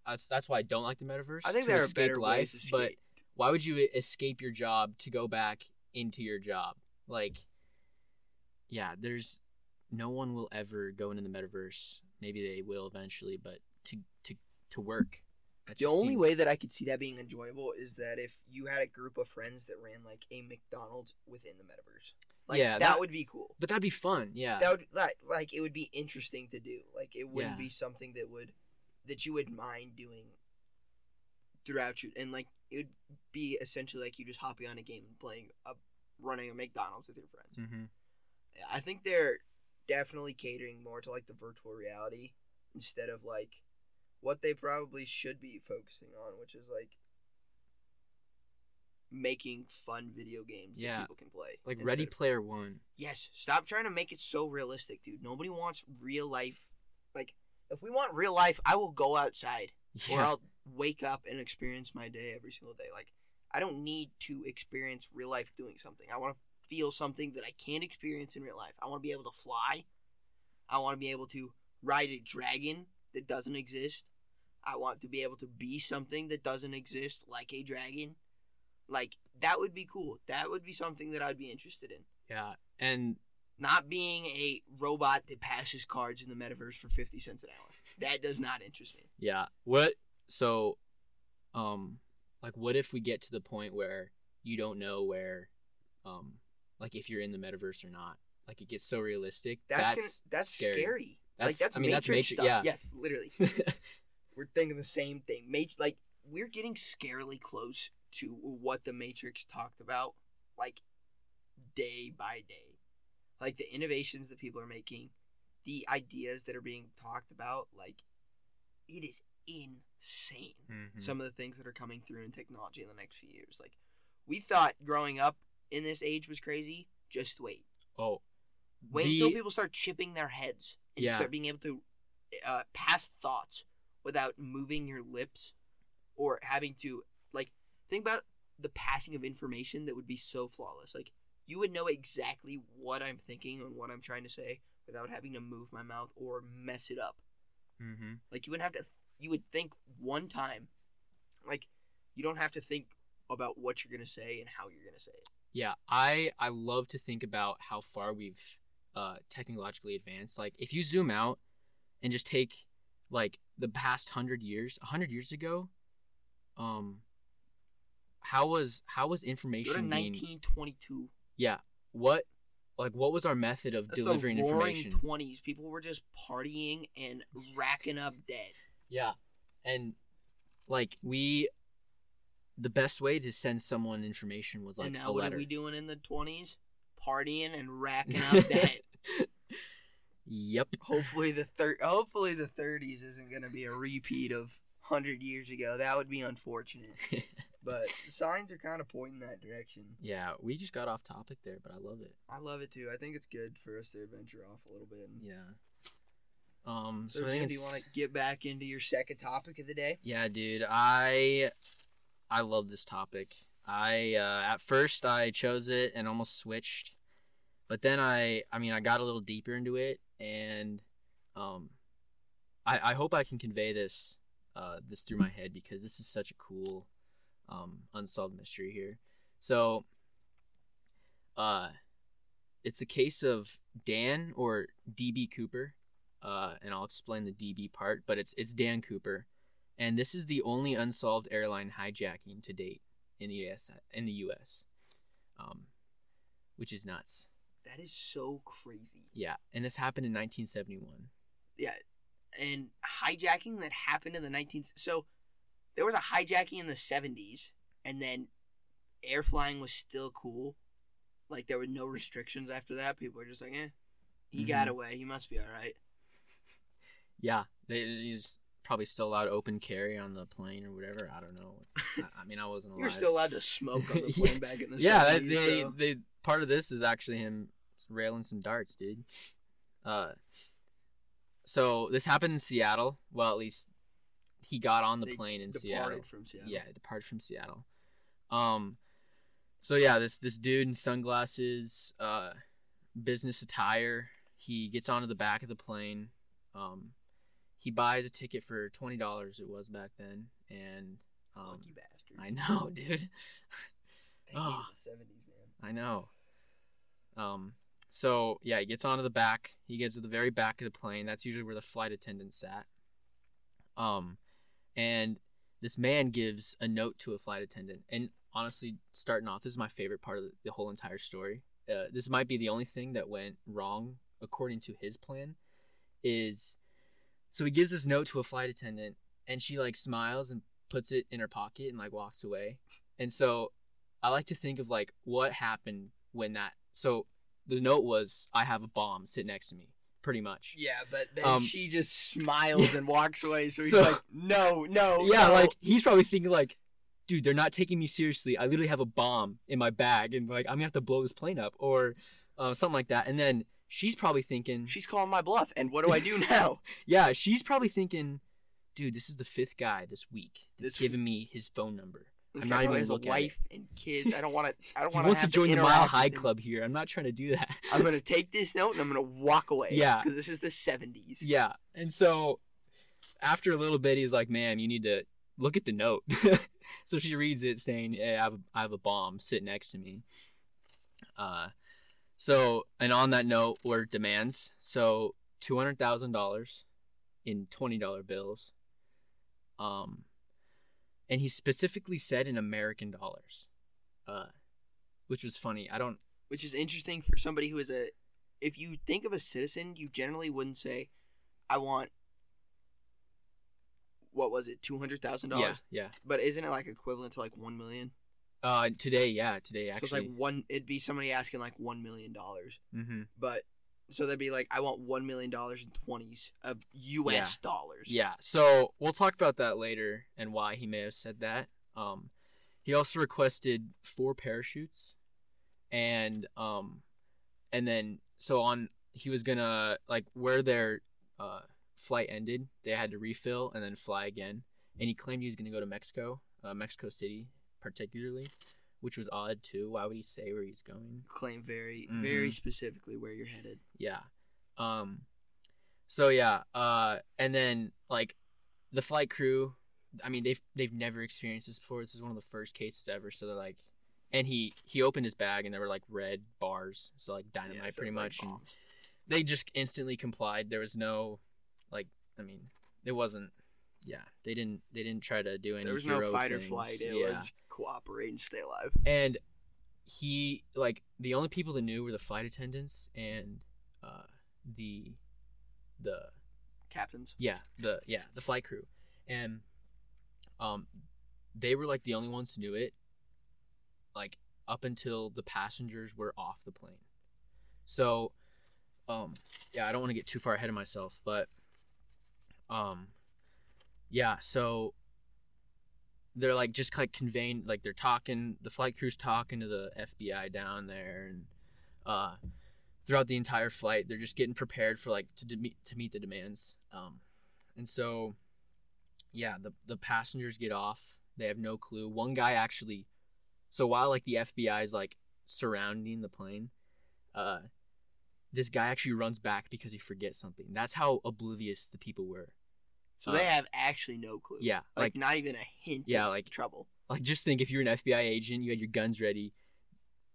that's that's why I don't like the metaverse. I think there are better life, ways to But why would you escape your job to go back into your job? Like yeah, there's no one will ever go into the metaverse. Maybe they will eventually, but to to to work. The only seems- way that I could see that being enjoyable is that if you had a group of friends that ran like a McDonald's within the metaverse. Like Yeah, that, that- would be cool. But that'd be fun, yeah. That would like like it would be interesting to do. Like it wouldn't Yeah. be something that would that you would mind doing throughout your and like it would be essentially like you just hopping on a game and playing a running a McDonald's with your friends. hmm I think they're definitely catering more to like the virtual reality instead of like what they probably should be focusing on, which is like making fun video games Yeah. that people can play. Like Ready of- Player One. Yes, stop trying to make it so realistic, dude. Nobody wants real life. If we want real life, I will go outside or I'll wake up and experience my day every single day. Like, I don't need to experience real life doing something. I want to feel something that I can't experience in real life. I want to be able to fly. I want to be able to ride a dragon that doesn't exist. I want to be able to be something that doesn't exist, like a dragon. Like, that would be cool. That would be something that I'd be interested in. Yeah. And Not being a robot that passes cards in the metaverse for 50 cents an hour. That does not interest me. Yeah. What? So, um, like, what if we get to the point where you don't know where, um, like if you're in the metaverse or not? Like, it gets so realistic. That's That's gonna, that's scary. scary. That's- like that's I mean, that's Matrix Matri- stuff. yeah. literally. We're thinking the same thing. Mat- like we're getting scarily close to what the Matrix talked about, like day by day. Like the innovations that people are making, the ideas that are being talked about, like it is insane. Mhm. some of the things that are coming through in technology in the next few years. Like we thought growing up in this age was crazy. Just wait. oh, Wait the- until people start chipping their heads and Yeah. start being able to uh, pass thoughts without moving your lips or having to like think about the passing of information that would be so flawless. Like you would know exactly what I'm thinking and what I'm trying to say without having to move my mouth or mess it up. Mm-hmm. Like you wouldn't have to, you would think one time, like you don't have to think about what you're gonna say and how you're gonna say it. Yeah, I I love to think about how far we've uh technologically advanced. Like if you zoom out and just take like the past 100 years, 100 years ago, um how was how was Go to information being 1922. Yeah what like what was our method of That's delivering the roaring information 20s. People were just partying and racking up dead. yeah and like we the best way to send someone information was like and a now what letter are we doing in the 20s? Partying and racking up dead. yep hopefully the thir- hopefully the 30s isn't going to be a repeat of 100 years ago. That would be unfortunate. But signs are kind of pointing that direction. yeah we just got off topic there but i love it I love it too. I think it's good for us to adventure off a little bit. yeah um So, so, I Jim, think do you want to get back into your second topic of the day? Yeah, dude. I I love this topic. I uh, at first I chose it and almost switched, but then I I mean I got a little deeper into it and um I I hope I can convey this uh this through my head because this is such a cool um unsolved mystery here. So uh it's the case of Dan or DB Cooper. Uh, and I'll explain the DB part, but it's it's Dan Cooper and this is the only unsolved airline hijacking to date in the US in the US, um, which is nuts. That is so crazy. Yeah, and this happened in 1971. Yeah. And hijacking that happened in the 19th. So there was a hijacking in the 70s, and then air flying was still cool. Like there were no restrictions after that. People were just like, eh, he got Mhm. away. He must be all right. Yeah, they he's probably still allowed open carry on the plane or whatever. I don't know. I, I mean, I wasn't. You're still allowed to smoke on the Yeah. plane back in the yeah, 70s. that, they so- they part of this is actually him railing some darts, dude. Uh, so this happened in Seattle. Well, at least he got on the They plane in departed Seattle. from Seattle. Yeah, departed from Seattle. Um, so yeah, this this dude in sunglasses, uh, business attire. He gets onto the back of the plane. Um, he buys a ticket for twenty dollars. It was back then, and um, Lucky bastard. I know, dude. Oh. 70s, man. I know. Um, so yeah, he gets onto the back. He gets to the very back of the plane. That's usually where the flight attendant sat. Um, and this man gives a note to a flight attendant. And honestly, starting off, this is my favorite part of the, whole entire story. Uh, this might be the only thing that went wrong according to his plan. Is so he gives this note to a flight attendant, and she like smiles and puts it in her pocket and like walks away. And so I like to think of like what happened when that. So the note was, "I have a bomb sit next to me," pretty much. Yeah, but then Um, she just smiles and walks away. So he's So- like, no, no. yeah, no. like he's probably thinking like, "Dude, they're not taking me seriously. I literally have a bomb in my bag, and like I'm gonna have to blow this plane up or uh, something like that." And then she's probably thinking, She's calling my bluff. And what do I do now? "Yeah, she's probably thinking." Dude, this is the fifth guy this week that's This- given me his phone number. This I'm guy not even has a looking at it. wife and kids. I don't want to. I don't want wants to join the Mile High. Club here. I'm not trying to do that. I'm gonna take this note and I'm gonna walk away. Yeah. because this is the '70s. Yeah. And so after a little bit, he's like, ma'am, you need to look at the note. so she reads it saying, hey, I have, a, I have a bomb sit next to me. Uh, so, and on that note were demands. So $200,000 in $20 bills. Um, and he specifically said in American dollars, uh, which was funny. I don't, which is interesting for somebody who is a. If you think of a citizen, you generally wouldn't say, "I want." What was it? Two hundred thousand dollars. yeah. But isn't it like equivalent to like one million? Uh, today, yeah, today actually. So it's like one. It'd be somebody asking like one million dollars. mm-hmm. But so that'd be like, I want one million dollars in twenties of U.S. dollars. Yeah, so we'll talk about that later and why he may have said that. Um, he also requested four parachutes, and um, and then so on. He was gonna like where their uh flight ended, they had to refill and then fly again. And he claimed he was gonna go to Mexico, uh, Mexico City, particularly, which was odd too. Why would he say where he's going? Claim very, Mhm. very specifically where you're headed. Yeah. Um so yeah, uh and then like the flight crew, I mean they've they've never experienced this before. This is one of the first cases ever, so they're like and he he opened his bag and there were like red bars, so like dynamite Yeah, so pretty like much. they just instantly complied. There was no like I mean, it wasn't yeah, they didn't they didn't try to do any. There was no fight or flight. It yeah. was cooperate and stay alive. and he like the only people that knew were the flight attendants and uh the the Captains. yeah the yeah the flight crew and um they were like the only ones who knew it like up until the passengers were off the plane so um yeah i don't want to get too far ahead of myself but um yeah so they're like just like conveying like they're talking the flight crew's talking to the fbi down there and uh throughout the entire flight they're just getting prepared for like to, de- meet to meet the demands um and so yeah the the passengers get off they have no clue. One guy actually so while like the fbi is like surrounding the plane uh this guy actually runs back because he forgets something. That's how oblivious the people were So Uh, they have actually no clue. yeah Like, like not even a hint Yeah, of like- trouble. like just think if you're an FBI agent, you had your guns ready,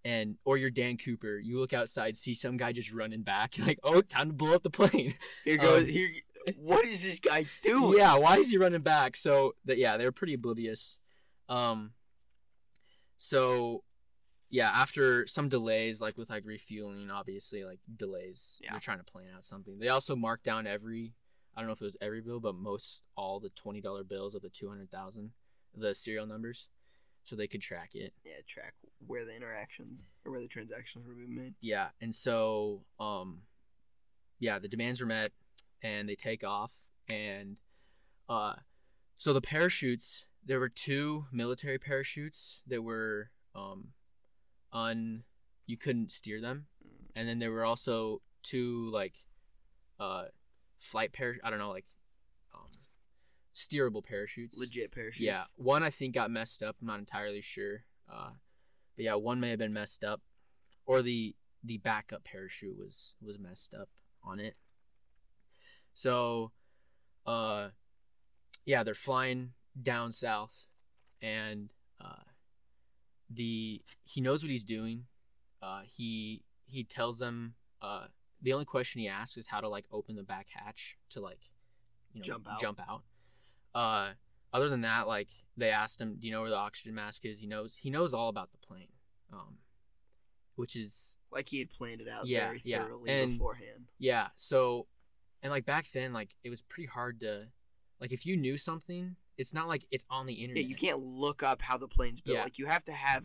and or you're Dan Cooper, you look outside, see some guy just running back, you're like, oh, time to blow up the plane. Here goes Um, here what is this guy doing? yeah, why is he running back? So that yeah, they were pretty oblivious. Um. So, yeah, after some delays, like with like refueling, obviously like delays, Yeah. they're trying to plan out something. They also marked down every, I don't know if it was every bill, but most all the twenty dollar bills of the two hundred thousand, the serial numbers, so they could track it. Yeah, track where the interactions or where the transactions were being made. yeah and so um yeah the demands were met and they take off and uh so the parachutes there were two military parachutes that were um un you couldn't steer them Mm. and then there were also two like uh flight par i don't know like um steerable parachutes Legit parachutes. yeah, one I think got messed up. I'm not entirely sure. Uh, but yeah, one may have been messed up, or the the backup parachute was was messed up on it. So, uh, yeah, they're flying down south, and uh, the he knows what he's doing. Uh, he he tells them. Uh, the only question he asks is how to like open the back hatch to like, you know, Jump out. Jump out. Uh, other than that, like they asked him, "Do you know where the oxygen mask is?" He knows. He knows all about the plane, um, which is Like he had planned it out Yeah, very yeah, thoroughly and- beforehand. yeah. So, and like back then, like it was pretty hard to, like if you knew something, it's not like it's on the internet. Yeah, you can't look up how the plane's built. Yeah. Like you have to have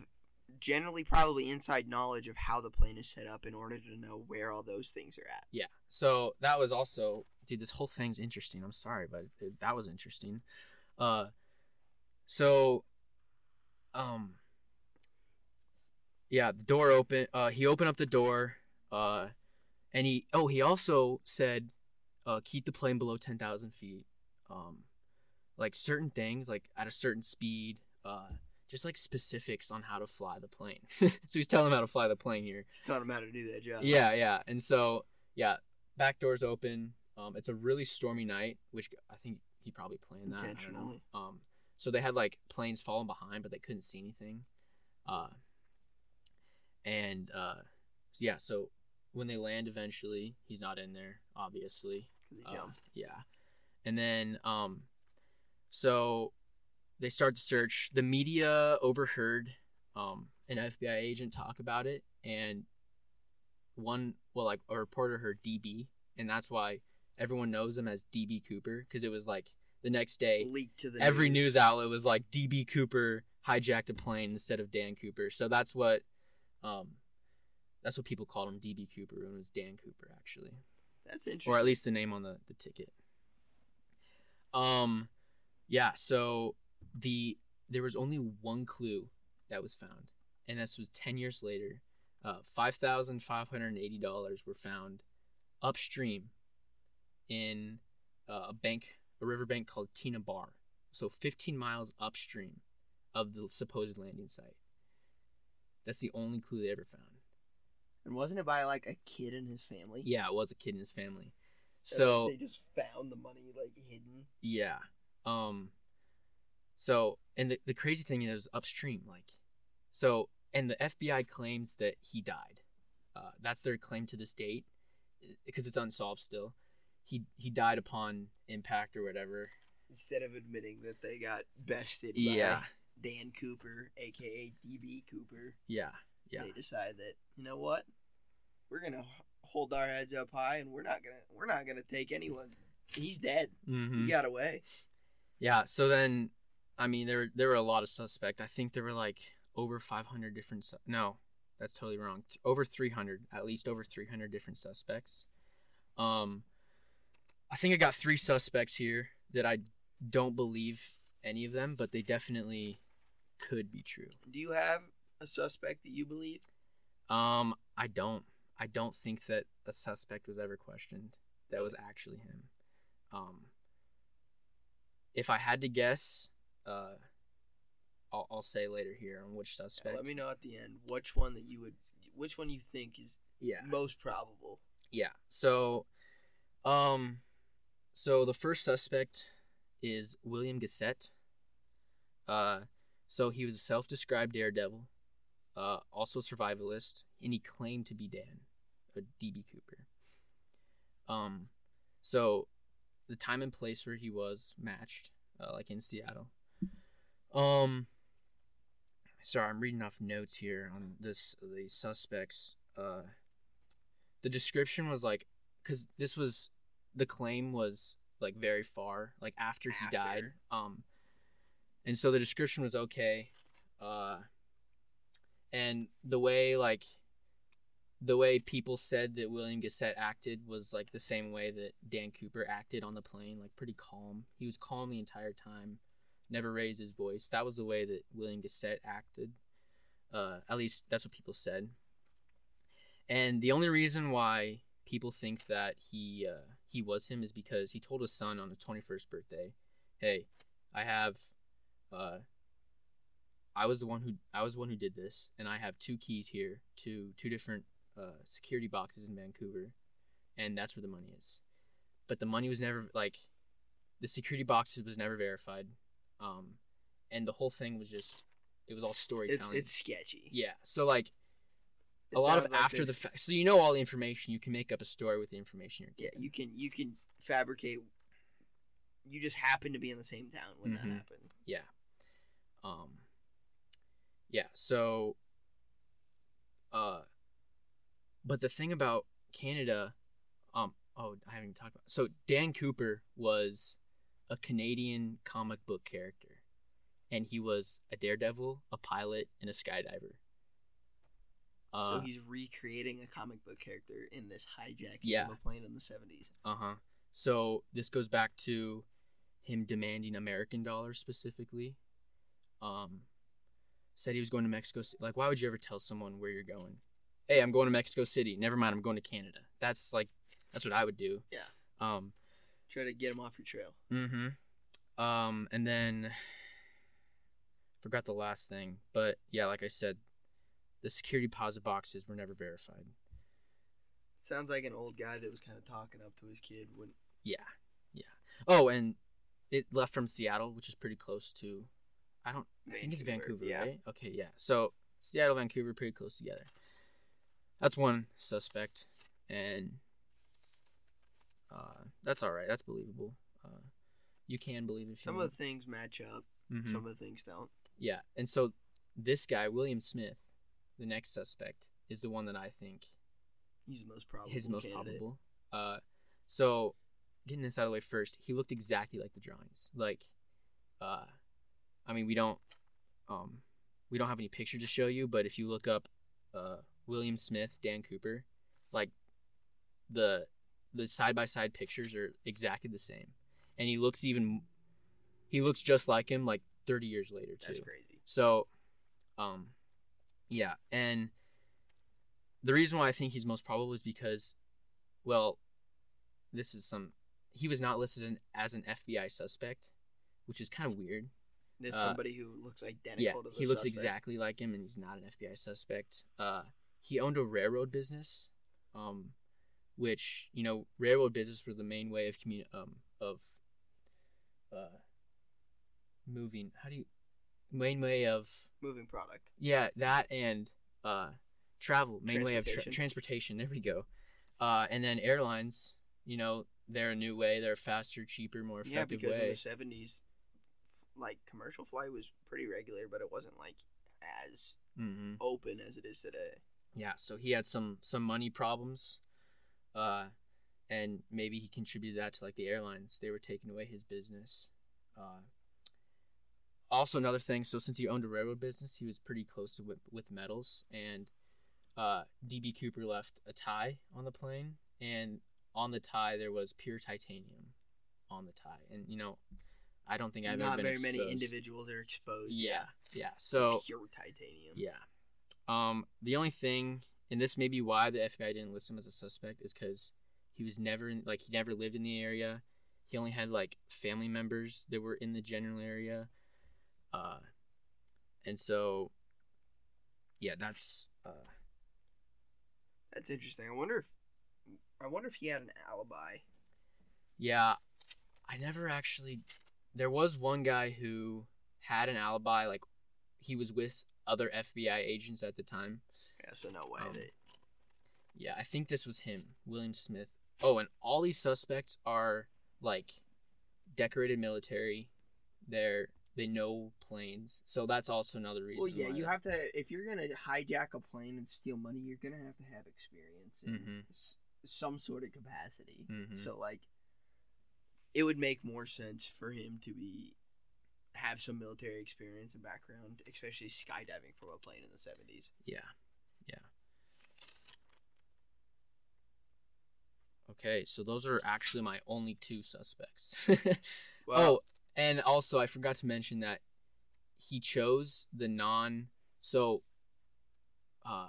generally probably inside knowledge of how the plane is set up in order to know where all those things are at. Yeah. So that was also, dude. This whole thing's interesting. I'm sorry, but it, that was interesting. Uh, so, um, yeah, the door open. Uh, he opened up the door. Uh, and he oh he also said, uh, keep the plane below ten thousand feet. Um, like certain things, like at a certain speed. Uh, just like specifics on how to fly the plane. so he's telling him how to fly the plane here. He's telling him how to do that job. Yeah, yeah. And so, yeah, back doors open. Um, it's a really stormy night, which I think he probably planned that. I don't know. Intentionally. Um, so they had like planes falling behind, but they couldn't see anything. Uh, and uh, yeah, so when they land eventually, he's not in there, obviously. Uh, jumped. yeah. And then um so they start the search. The media overheard um an FBI agent talk about it and one well like a reporter heard DB and that's why everyone knows him as DB Cooper because it was like the next day leaked to the every news outlet was like DB Cooper hijacked a plane instead of Dan Cooper. So that's what um that's what people called him DB Cooper and it was Dan Cooper actually That's interesting. or at least the name on the, the ticket. Um, yeah. So the there was only one clue that was found, and this was ten years later. Uh, five thousand five hundred and eighty dollars were found upstream in uh, a bank, a riverbank called Tena Bar. So fifteen miles upstream of the supposed landing site. That's the only clue they ever found. and wasn't it by like a kid and his family? Yeah, it was a kid and his family. So they just found the money like hidden. Yeah. Um so and the, the crazy thing is upstream like so and the FBI claims that he died. Uh that's their claim to this date because it's unsolved still. He he died upon impact or whatever. Instead of admitting that they got bested Yeah. by Dan Cooper, aka DB Cooper, Yeah. Yeah. they decide that you know what, we're gonna hold our heads up high, and we're not gonna we're not gonna take anyone. He's dead. Mm-hmm. He got away. Yeah. So then, I mean, there there were a lot of suspect. I think there were like over 500 different. Su- no, that's totally wrong. Th- over 300, at least over 300 different suspects. Um, I think I got three suspects here that I don't believe any of them, but they definitely could be true. Do you have a suspect that you believe? Um, I don't. I don't think that a suspect was ever questioned. That was actually him. Um, if I had to guess, uh, I'll, I'll say later here on which suspect. Let me know at the end which one that you would, which one you think is yeah, most probable. yeah. So, um, so the first suspect is William Gossett. Uh, so he was a self-described daredevil, uh, also survivalist, and he claimed to be Dan, or DB Cooper. Um, so the time and place where he was matched, uh, like in Seattle. Um, sorry, I'm reading off notes here on this the suspects. Uh, the description was like, because this was the claim was like very far, like after he died. Um, and so the description was okay. Uh, and the way like the way people said that William Gossett acted was like the same way that Dan Cooper acted on the plane, like pretty calm. He was calm the entire time, never raised his voice. That was the way that William Gossett acted. Uh, at least that's what people said. And the only reason why people think that he uh, he was him is because he told his son on his 21st birthday, "Hey, I have uh, I was the one who I was the one who did this, and I have two keys here to two different uh, security boxes in Vancouver, and that's where the money is. But the money was never like the security boxes was never verified, um, and the whole thing was just it was all storytelling. it's sketchy. yeah, so like It a lot of like after the fact. So you know all the information, you can make up a story with the information you're Yeah, you can you can fabricate. You just happen to be in the same town when Mhm. that happened. Yeah. Um, yeah. So, uh, but the thing about Canada, um, oh, I haven't even talked about. So Dan Cooper was a Canadian comic book character, and he was a daredevil, a pilot, and a skydiver. Uh, so he's recreating a comic book character in this hijacking Yeah. of a plane in the seventies. Uh huh. So this goes back to him demanding American dollars specifically. Um, said he was going to Mexico. Ci- Like, why would you ever tell someone where you're going? Hey, I'm going to Mexico City. Never mind, I'm going to Canada. That's like, that's what I would do. Yeah. Um. Try to get him off your trail. Mm-hmm. Um, and then forgot the last thing, but yeah, like I said, the security deposit boxes were never verified. Sounds like an old guy that was kind of talking up to his kid when Yeah, yeah. Oh, and it left from Seattle, which is pretty close to. I don't. I think it's Vancouver, Yeah. right? Okay, yeah. So Seattle, Vancouver, pretty close together. That's one suspect, and uh, that's all right. That's believable. Uh, you can believe it. if you Some of the things match up, Mhm. some of the things don't. Yeah, and so this guy, William Smith, the next suspect, is the one that I think He's the most probable. his most candidate. probable. Uh, so getting this out of the way first, he looked exactly like the drawings. Like, uh, I mean, we don't, um, we don't have any pictures to show you, but if you look up, uh, William Smith, Dan Cooper, like the the side by side pictures are exactly the same, and he looks even, he looks just like him, like thirty years later too. That's crazy. So, um, yeah, and the reason why I think he's most probable is because, well, this is some. He was not listed in, as an FBI suspect, which is kind of weird. There's Uh, somebody who looks identical Yeah, to the he looks suspect. exactly like him, and he's not an FBI suspect. Uh, he owned a railroad business, um, which you know, railroad business was the main way of commun- um of, uh, moving. How do you, main way of moving product. yeah, that and uh, travel, main way of tra- Transportation. There we go. Uh, and then airlines, you know, they're a new way. They're faster, cheaper, more effective Yeah, because in the seventies, like commercial flight was pretty regular, but it wasn't like as hmm open as it is today. Yeah, so he had some some money problems, uh, and maybe he contributed that to like the airlines. They were taking away his business. Uh, also, another thing. So since he owned a railroad business, he was pretty close to with, with metals. And uh, DB Cooper left a tie on the plane, and on the tie there was pure titanium on the tie. And you know, I don't think I've ever Not been very many individuals are exposed. Yeah, Yeah, yeah. So pure titanium. yeah. Um, the only thing, and this may be why the FBI didn't list him as a suspect, is because he was never in, like he never lived in the area. He only had like family members that were in the general area. Uh, and so, yeah, that's uh, That's interesting. I wonder if I wonder if he had an alibi. yeah. I never actually. There was one guy who had an alibi, like he was with other FBI agents at the time. Yeah, so no way Um, that Yeah, I think this was him, William Smith. Oh, and all these suspects are like decorated military. They're they know planes, so that's also another reason. Well, yeah, you have to. If you're gonna hijack a plane and steal money, you're gonna have to have experience in Mhm. s- some sort of capacity. Mhm. So, like, it would make more sense for him to be have some military experience and background, especially skydiving from a plane in the seventies. Yeah. Okay, so those are actually my only two suspects. oh, and also I forgot to mention that he chose the non. So, uh,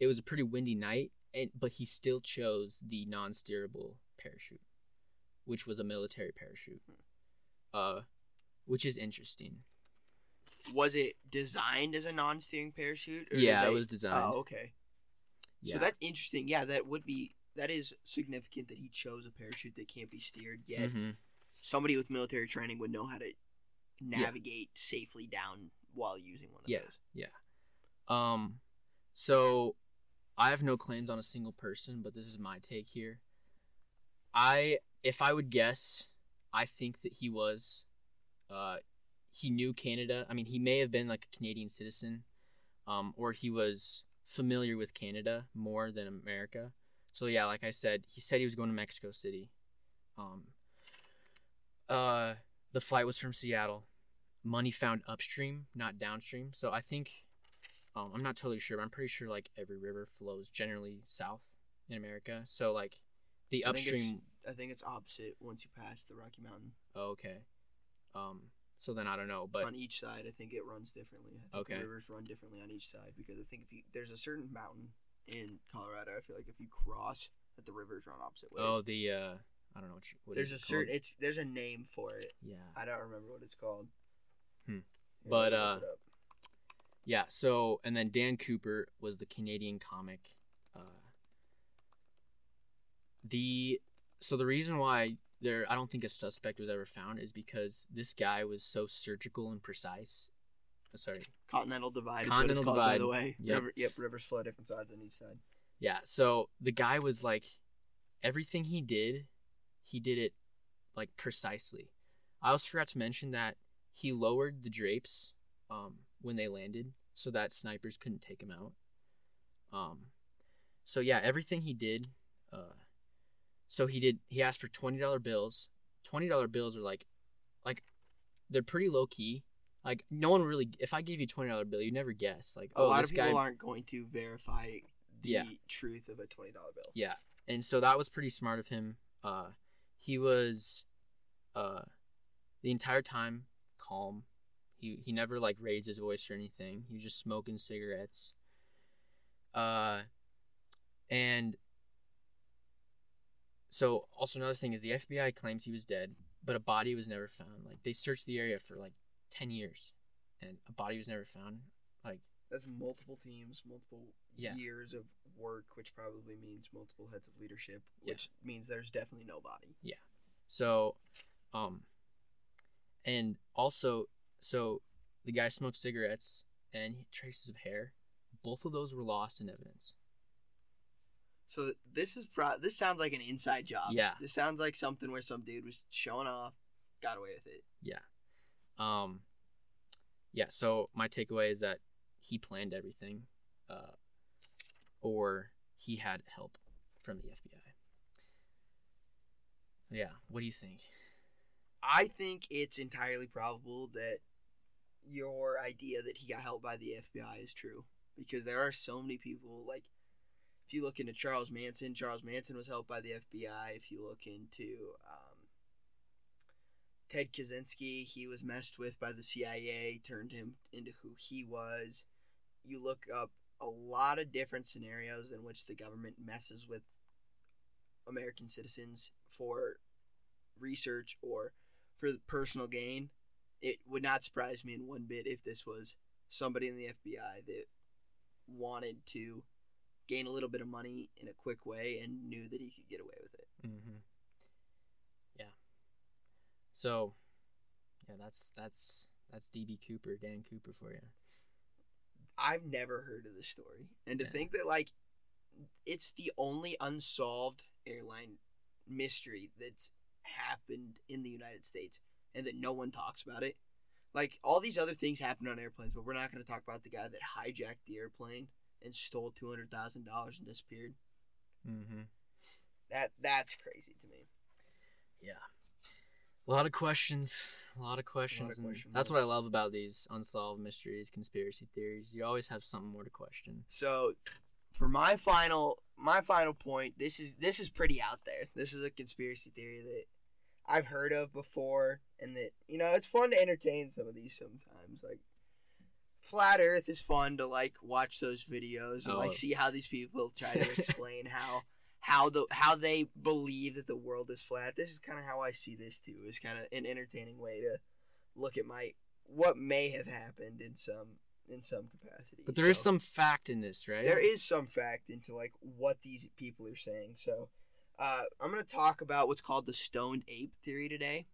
it was a pretty windy night, and but he still chose the non-steerable parachute, which was a military parachute. Uh, which is interesting. was it designed as a non-steering parachute? Yeah, it was designed. Oh, okay. Yeah. So that's interesting. Yeah, that would be that is significant that he chose a parachute that can't be steered. Yet Mhm. somebody with military training would know how to navigate safely down while using one of Yeah. those. Yeah. Um, so I have no claims on a single person, but this is my take here. I, if I would guess, I think that he was, uh, he knew Canada. I mean, he may have been like a Canadian citizen, um, or he was familiar with Canada more than America. So yeah, like I said, he said he was going to Mexico City. Um, uh, the flight was from Seattle. Money found upstream, not downstream. So I think um, I'm not totally sure, but I'm pretty sure like every river flows generally south in America. So like the I think upstream. I think it's opposite once you pass the Rocky Mountain. Oh, okay. Um. So then I don't know, but on each side, I think it runs differently. I think Okay. the rivers run differently on each side because I think if you there's a certain mountain in Colorado, I feel like if you cross, that the rivers run opposite ways. oh the uh I don't know what, you, what there's a called? certain it's there's a name for it. yeah I don't remember what it's called. Hmm. But, uh, look it up. yeah. So and then Dan Cooper was the Canadian comic. Uh, the so the reason why there I don't think a suspect was ever found is because this guy was so surgical and precise. Sorry, Continental Divide Continental is what it's called, by the way. Yep. River, yep, rivers flow different sides on each side. Yeah, so the guy was like everything he did, he did it like precisely. I also forgot to mention that he lowered the drapes um when they landed so that snipers couldn't take him out. Um so yeah, everything he did uh so he did he asked for $20 bills. $20 bills are like like they're pretty low key. Like no one really if I gave you a $20 bill, you'd never guess like A oh lot this of people guy aren't going to verify the Yeah. truth of a twenty dollar bill. Yeah, and so that was pretty smart of him. Uh, he was, uh, the entire time calm. He he never like raised his voice or anything. He was just smoking cigarettes. Uh, and so also another thing is the FBI claims he was dead, but a body was never found. Like they searched the area for like ten years, and a body was never found. Like That's multiple teams, multiple Yeah. years of work, which probably means multiple heads of leadership, Yeah. which means there's definitely nobody. Yeah. So, um, and also, so the guy smoked cigarettes and he- traces of hair. Both of those were lost in evidence. So this is pro. This sounds like an inside job. Yeah. This sounds like something where some dude was showing off, got away with it. Um, yeah. So my takeaway is that he planned everything, uh, or he had help from the FBI. Yeah. What do you think? I think it's entirely probable that your idea that he got help by the FBI is true because there are so many people like if you look into Charles Manson, Charles Manson was helped by the FBI. If you look into um, Ted Kaczynski, he was messed with by the CIA, turned him into who he was. You look up a lot of different scenarios in which the government messes with American citizens for research or for personal gain. It would not surprise me in one bit if this was somebody in the FBI that wanted to gain a little bit of money in a quick way and knew that he could get away with it. Mm-hmm. So, yeah, that's that's that's DB Cooper, Dan Cooper for you. I've never heard of this story. And to Yeah. think that like it's the only unsolved airline mystery that's happened in the United States and that no one talks about it. Like all these other things happen on airplanes, but we're not going to talk about the guy that hijacked the airplane and stole two hundred thousand dollars and disappeared. Mm-hmm. That that's crazy to me. Yeah. A lot of questions. A lot of questions. and question that's what I love about these unsolved mysteries, conspiracy theories. You always have something more to question. So, for my final my final point, this is this is pretty out there. This is a conspiracy theory that I've heard of before, and that you know it's fun to entertain some of these sometimes. Like flat Earth is fun to like watch those videos and Oh. like see how these people try to explain how how the how they believe that the world is flat. This is kind of how I see this too. Is kind of an entertaining way to look at my what may have happened in some in some capacity. But there is So- some fact in this, right? there is some fact into like what these people are saying. So uh, I'm gonna talk about what's called the stoned ape theory today.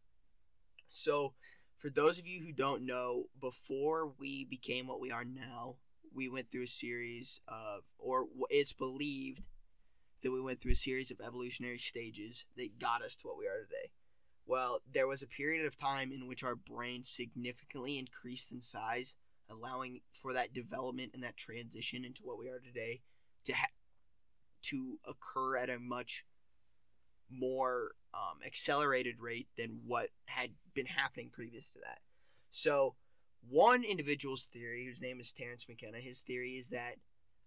So for those of you who don't know, before we became what we are now, we went through a series of, or it's believed that we went through a series of evolutionary stages that got us to what we are today. Well, there was a period of time in which our brain significantly increased in size, allowing for that development and that transition into what we are today to ha- to occur at a much more um, accelerated rate than what had been happening previous to that. So, one individual's theory, whose name is Terence McKenna, his theory is that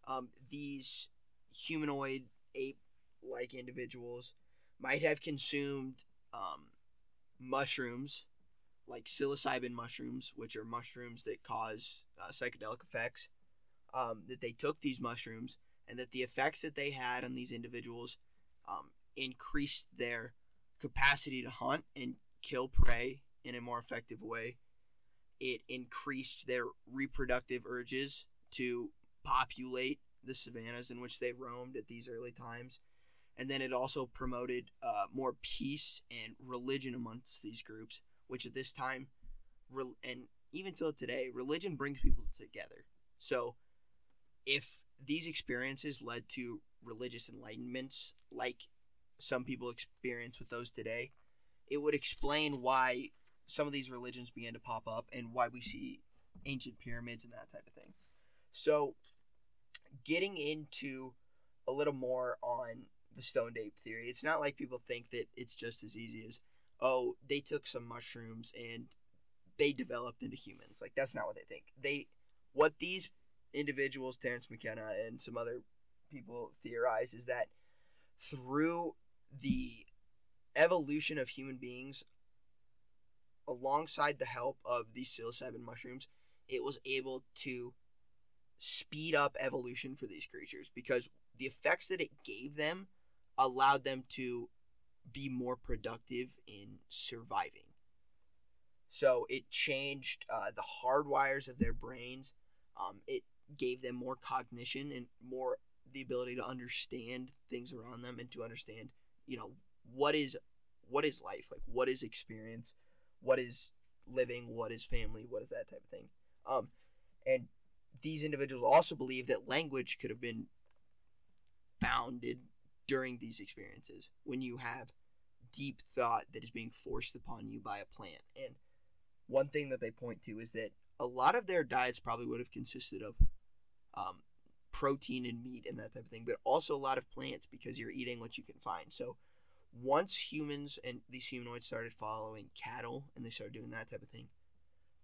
um, these humanoid ape-like individuals might have consumed um, mushrooms, like psilocybin mushrooms, which are mushrooms that cause uh, psychedelic effects. Um, that they took these mushrooms and that the effects that they had on these individuals um, increased their capacity to hunt and kill prey in a more effective way. It increased their reproductive urges to populate the savannas in which they roamed at these early times. And then it also promoted uh, more peace and religion amongst these groups, which at this time, re- and even till today, religion brings people together. So, if these experiences led to religious enlightenments, like some people experience with those today, it would explain why some of these religions began to pop up and why we see ancient pyramids and that type of thing. So, getting into a little more on the stoned ape theory, it's not like people think that it's just as easy as, oh, they took some mushrooms and they developed into humans. Like, that's not what they think. They, what these individuals, Terence McKenna and some other people theorize, is that through the evolution of human beings alongside the help of these psilocybin mushrooms it was able to speed up evolution for these creatures because the effects that it gave them allowed them to be more productive in surviving. So it changed uh, the hardwires of their brains. Um, it gave them more cognition and more the ability to understand things around them and to understand you know what is what is life? Like what is experience? What is living? What is family? What is that type of thing? Um and these individuals also believe that language could have been founded during these experiences when you have deep thought that is being forced upon you by a plant. And one thing that they point to is that a lot of their diets probably would have consisted of um, protein and meat and that type of thing, but also a lot of plants because you're eating what you can find. So once humans and these humanoids started following cattle and they started doing that type of thing,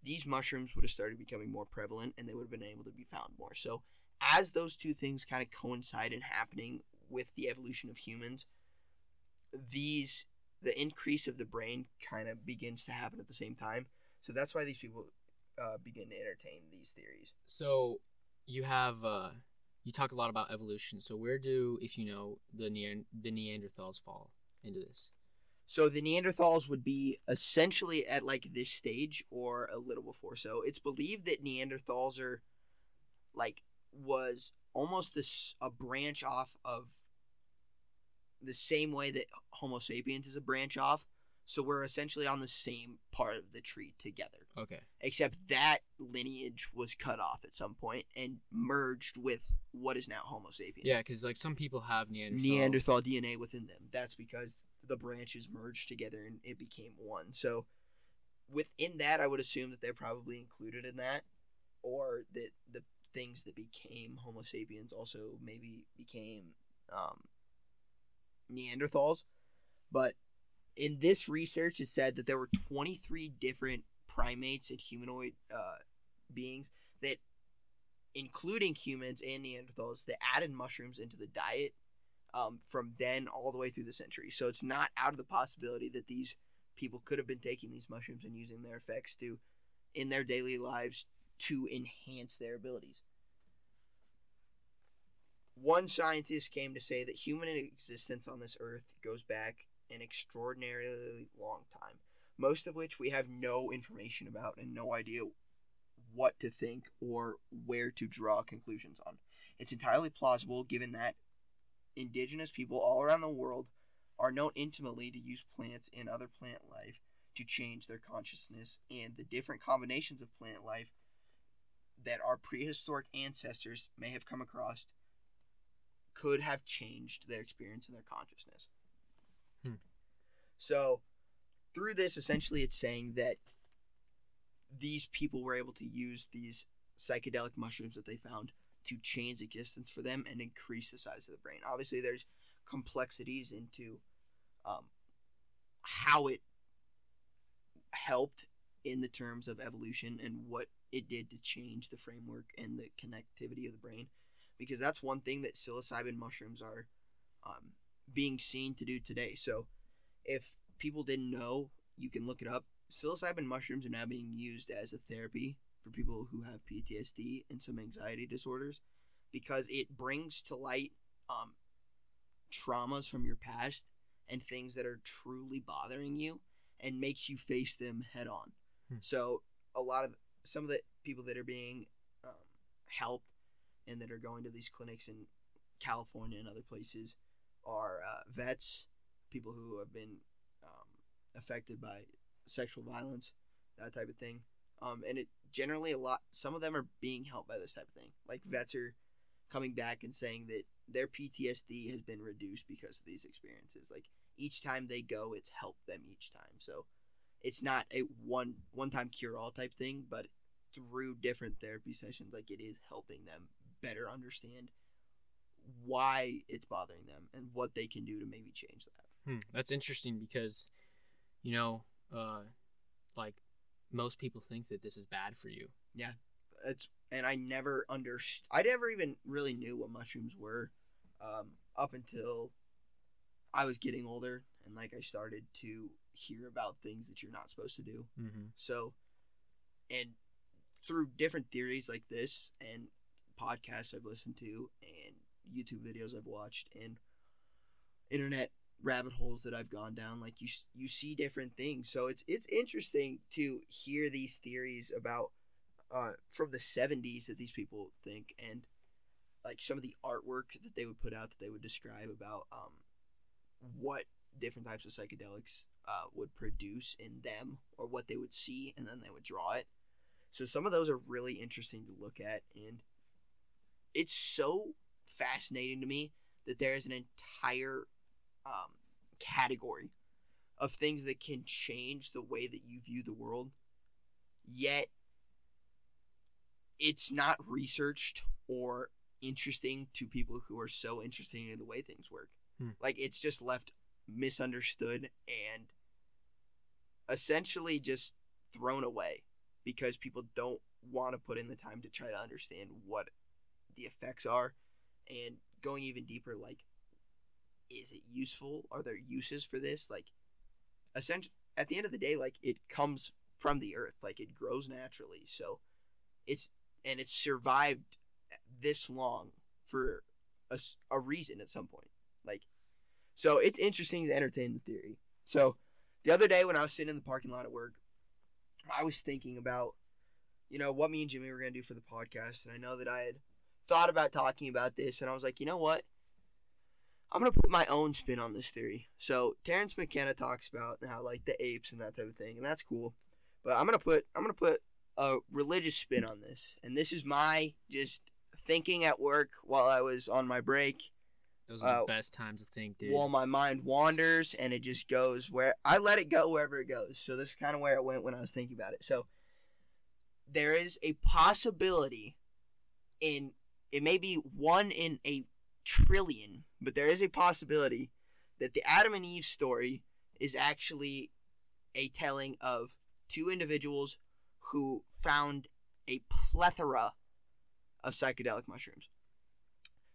these mushrooms would have started becoming more prevalent and they would have been able to be found more. So as those two things kind of coincide in happening with the evolution of humans, these the increase of the brain kind of begins to happen at the same time. So that's why these people uh, begin to entertain these theories. So you have uh, you talk a lot about evolution. So where do, if you know, the Neand- the Neanderthals fall into this? So the Neanderthals would be essentially at like this stage or a little before. So it's believed that Neanderthals are like was almost this a branch off of the same way that Homo sapiens is a branch off. So we're essentially on the same part of the tree together. Okay. Except that lineage was cut off at some point and merged with what is now Homo sapiens. Yeah, because like some people have Neanderthal. Neanderthal DNA within them. That's because the branches merged together and it became one. So within that, I would assume that they're probably included in that, or that the things that became Homo sapiens also maybe became um, Neanderthals. But in this research, it said that there were 23 different primates and humanoid uh, beings that, including humans and Neanderthals, that added mushrooms into the diet um, from then all the way through the century. So it's not out of the possibility that these people could have been taking these mushrooms and using their effects to, in their daily lives, to enhance their abilities. One scientist came to say that human existence on this earth goes back an extraordinarily long time, most of which we have no information about and no idea what to think or where to draw conclusions on. It's entirely plausible given that indigenous people all around the world are known intimately to use plants and other plant life to change their consciousness, and the different combinations of plant life that our prehistoric ancestors may have come across could have changed their experience and their consciousness. Hmm. So, through this, essentially, it's saying that these people were able to use these psychedelic mushrooms that they found to change existence for them and increase the size of the brain. Obviously, there's complexities into um, how it helped in the terms of evolution and what it did to change the framework and the connectivity of the brain because that's one thing that psilocybin mushrooms are um, being seen to do today. So, if people didn't know, you can look it up. Psilocybin mushrooms are now being used as a therapy for people who have PTSD and some anxiety disorders because it brings to light um, traumas from your past and things that are truly bothering you and makes you face them head on. Hmm. So, a lot of some of the people that are being um, helped and that are going to these clinics in California and other places are uh, vets, people who have been um, affected by sexual violence, that type of thing. Um, and it generally a lot. Some of them are being helped by this type of thing. Like vets are coming back and saying that their PTSD has been reduced because of these experiences. Like each time they go, it's helped them each time. So it's not a one one time cure all type thing, but through different therapy sessions, like it is helping them better understand why it's bothering them and what they can do to maybe change that. Hmm, that's interesting because, you know, uh, like most people think that this is bad for you. Yeah, it's and I never underst I never even really knew what mushrooms were um, up until I was getting older and like I started to hear about things that you're not supposed to do. Mm-hmm. So, and through different theories like this and podcasts I've listened to and YouTube videos I've watched and internet rabbit holes that I've gone down, like you you see different things. So it's it's interesting to hear these theories about uh, from the '70s that these people think and like some of the artwork that they would put out that they would describe about um, what different types of psychedelics uh, would produce in them or what they would see and then they would draw it. So some of those are really interesting to look at and it's so fascinating to me that there is an entire um, category of things that can change the way that you view the world, yet it's not researched or interesting to people who are so interested in the way things work. Hmm. Like it's just left misunderstood and essentially just thrown away because people don't want to put in the time to try to understand what the effects are and going even deeper like is it useful? Are there uses for this? Like essentially at the end of the day like it comes from the earth like it grows naturally. So it's and it's survived this long for a reason at some point. Like so it's interesting to entertain the theory. So the other day when i was sitting in the parking lot at work i was thinking about you know what me and jimmy were going to do for the podcast and i know that i had thought about talking about this and i was like you know what i'm going to put my own spin on this theory so terence mckenna talks about how like the apes and that type of thing and that's cool but i'm going to put i'm to put a religious spin on this and this is my just thinking at work while i was on my break Those are Uh, the best times to think, dude. while my mind wanders and it just goes where I let it go wherever it goes. So this is kind of where it went when I was thinking about it. So there is a possibility in it may be one in a trillion, but there is a possibility that the Adam and Eve story is actually a telling of two individuals who found a plethora of psychedelic mushrooms.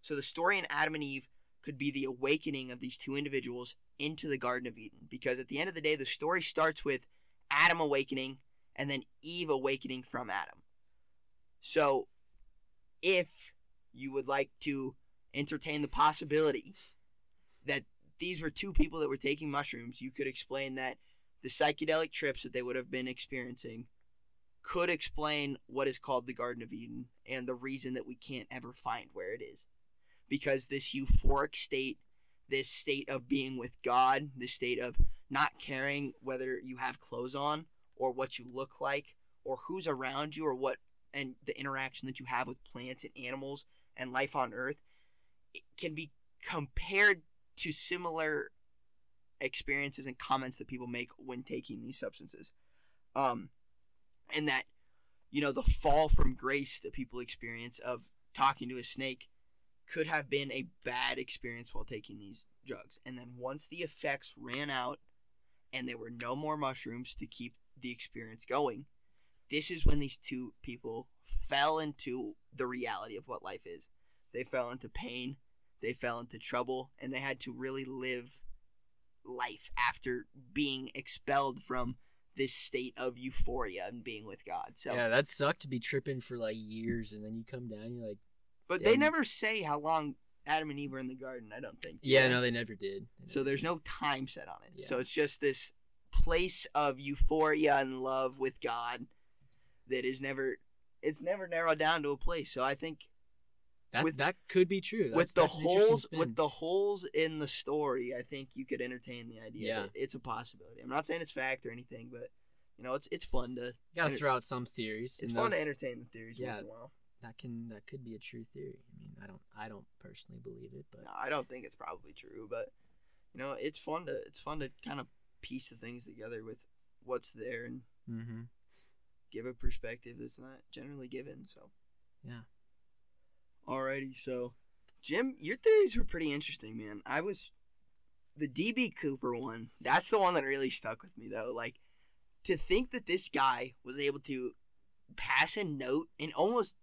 So the story in Adam and Eve could be the awakening of these two individuals into the Garden of Eden. Because at the end of the day, the story starts with Adam awakening and then Eve awakening from Adam. So, if you would like to entertain the possibility that these were two people that were taking mushrooms, you could explain that the psychedelic trips that they would have been experiencing could explain what is called the Garden of Eden and the reason that we can't ever find where it is. Because this euphoric state, this state of being with God, this state of not caring whether you have clothes on or what you look like or who's around you or what and the interaction that you have with plants and animals and life on earth can be compared to similar experiences and comments that people make when taking these substances um and that you know the fall from grace that people experience of talking to a snake could have been a bad experience while taking these drugs. And then once the effects ran out and there were no more mushrooms to keep the experience going, this is when these two people fell into the reality of what life is. They fell into pain, they fell into trouble, and they had to really live life after being expelled from this state of euphoria and being with God. So yeah, that sucked to be tripping for like years, and then you come down, you're like, But they never say how long Adam and Eve were in the garden. I don't think. yeah, no, they never did. They So there's did. no time set on it. So it's just this place of euphoria and love with God that is never. It's never narrowed down to a place. So I think that with- that could be true. That's, with the that's an interesting holes with the holes in the story, I think you could entertain the idea Yeah. that it's a possibility. I'm not saying it's fact or anything, but you know, it's it's fun to you gotta enter- throw out some theories. it's fun to entertain the theories Yeah. once in a while. That can that could be a true theory. I mean, I don't I don't personally believe it, but No, I don't think it's probably true, but you know, it's fun to it's fun to kind of piece the things together with what's there and mm-hmm. give a perspective that's not generally given. So Yeah. Alrighty, so Jim, your theories were pretty interesting, man. I was the DB Cooper one. That's the one that really stuck with me, though. Like to think that this guy was able to pass a note and almost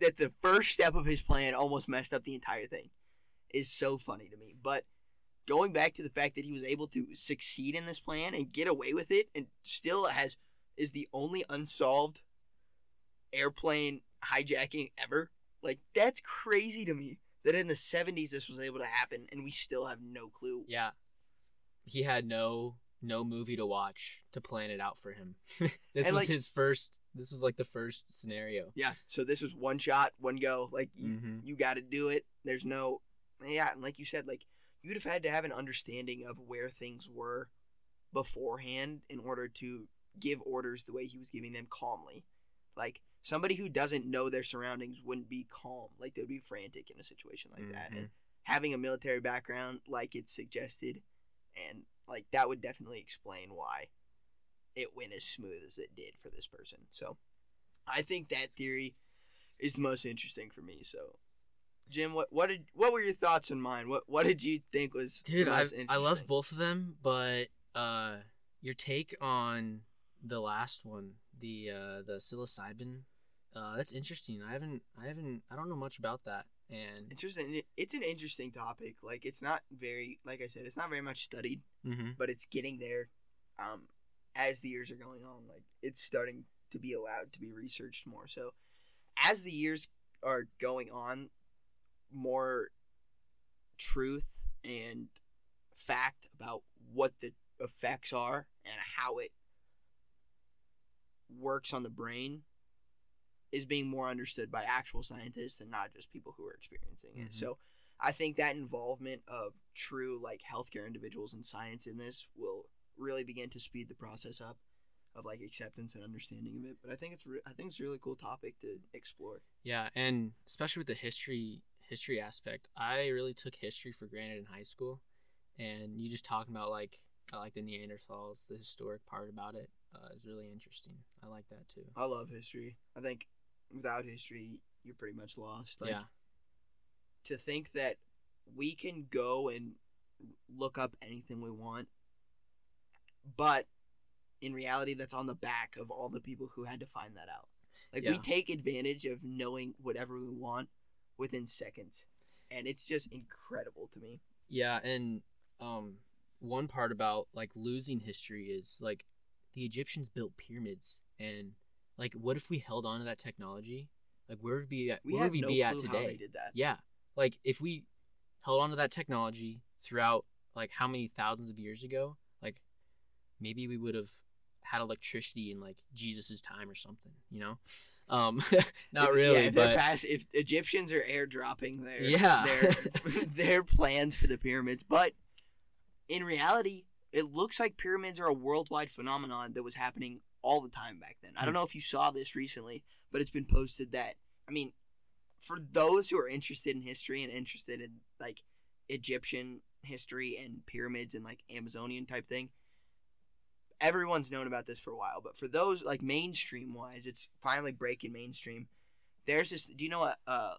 that the first step of his plan almost messed up the entire thing is so funny to me. But going back to the fact that he was able to succeed in this plan and get away with it and still has is the only unsolved airplane hijacking ever. Like that's crazy to me that in the 70s this was able to happen and we still have no clue. yeah, he had no no movie to watch to plan it out for him. this And, was like- his first. This was like the first scenario. Yeah, so this was one shot, one go. Like you, Mhm. you got to do it. There's no yeah, and like you said like you'd have had to have an understanding of where things were beforehand in order to give orders the way he was giving them calmly. Like somebody who doesn't know their surroundings wouldn't be calm. Like they'd be frantic in a situation like that. And having a military background like it's suggested and like that would definitely explain why it went as smooth as it did for this person. So I think that theory is the most interesting for me. So Jim, what what did what were your thoughts in mind? What what did you think was Dude, I I love both of them, but uh, your take on the last one, the uh, the psilocybin, uh, that's interesting. I haven't, I haven't, I don't know much about that, and Interesting. It- It's an interesting topic. Like it's not very, like I said, it's not very much studied, hmm but it's getting there. Um, as the years are going on, like it's starting to be allowed to be researched more. So, as the years are going on, more truth and fact about what the effects are and how it works on the brain is being more understood by actual scientists and not just people who are experiencing it. Mhm. So I think that involvement of true like healthcare individuals and science in this will really begin to speed the process up of like acceptance and understanding of it. But I think it's re- I think it's a really cool topic to explore. yeah, and especially with the history history aspect, I really took history for granted in high school, and you just talking about like I like the Neanderthals, the historic part about it uh, is really interesting. I like that too. I love history. I think without history, you're pretty much lost. Like yeah, to think that we can go and look up anything we want, but in reality, that's on the back of all the people who had to find that out. Like we take advantage of knowing whatever we want within seconds, and it's just incredible to me. Yeah, and um, one part about like losing history is like the Egyptians built pyramids, and like what if we held on to that technology? Like where would we be at? We where would we no be at today? how they did that. Yeah, like if we held on to that technology throughout like how many thousands of years ago, like maybe we would have had electricity in like Jesus's time or something, you know? Um, not really, yeah, if, but pass- if Egyptians are airdropping their Yeah. their their plans for the pyramids, but in reality, it looks like pyramids are a worldwide phenomenon that was happening all the time back then. I don't know if you saw this recently, but it's been posted that I mean, for those who are interested in history and interested in like Egyptian history and pyramids and like Amazonian type thing, everyone's known about this for a while. But for those like mainstream wise, it's finally breaking mainstream. There's this. Do you know what? Uh,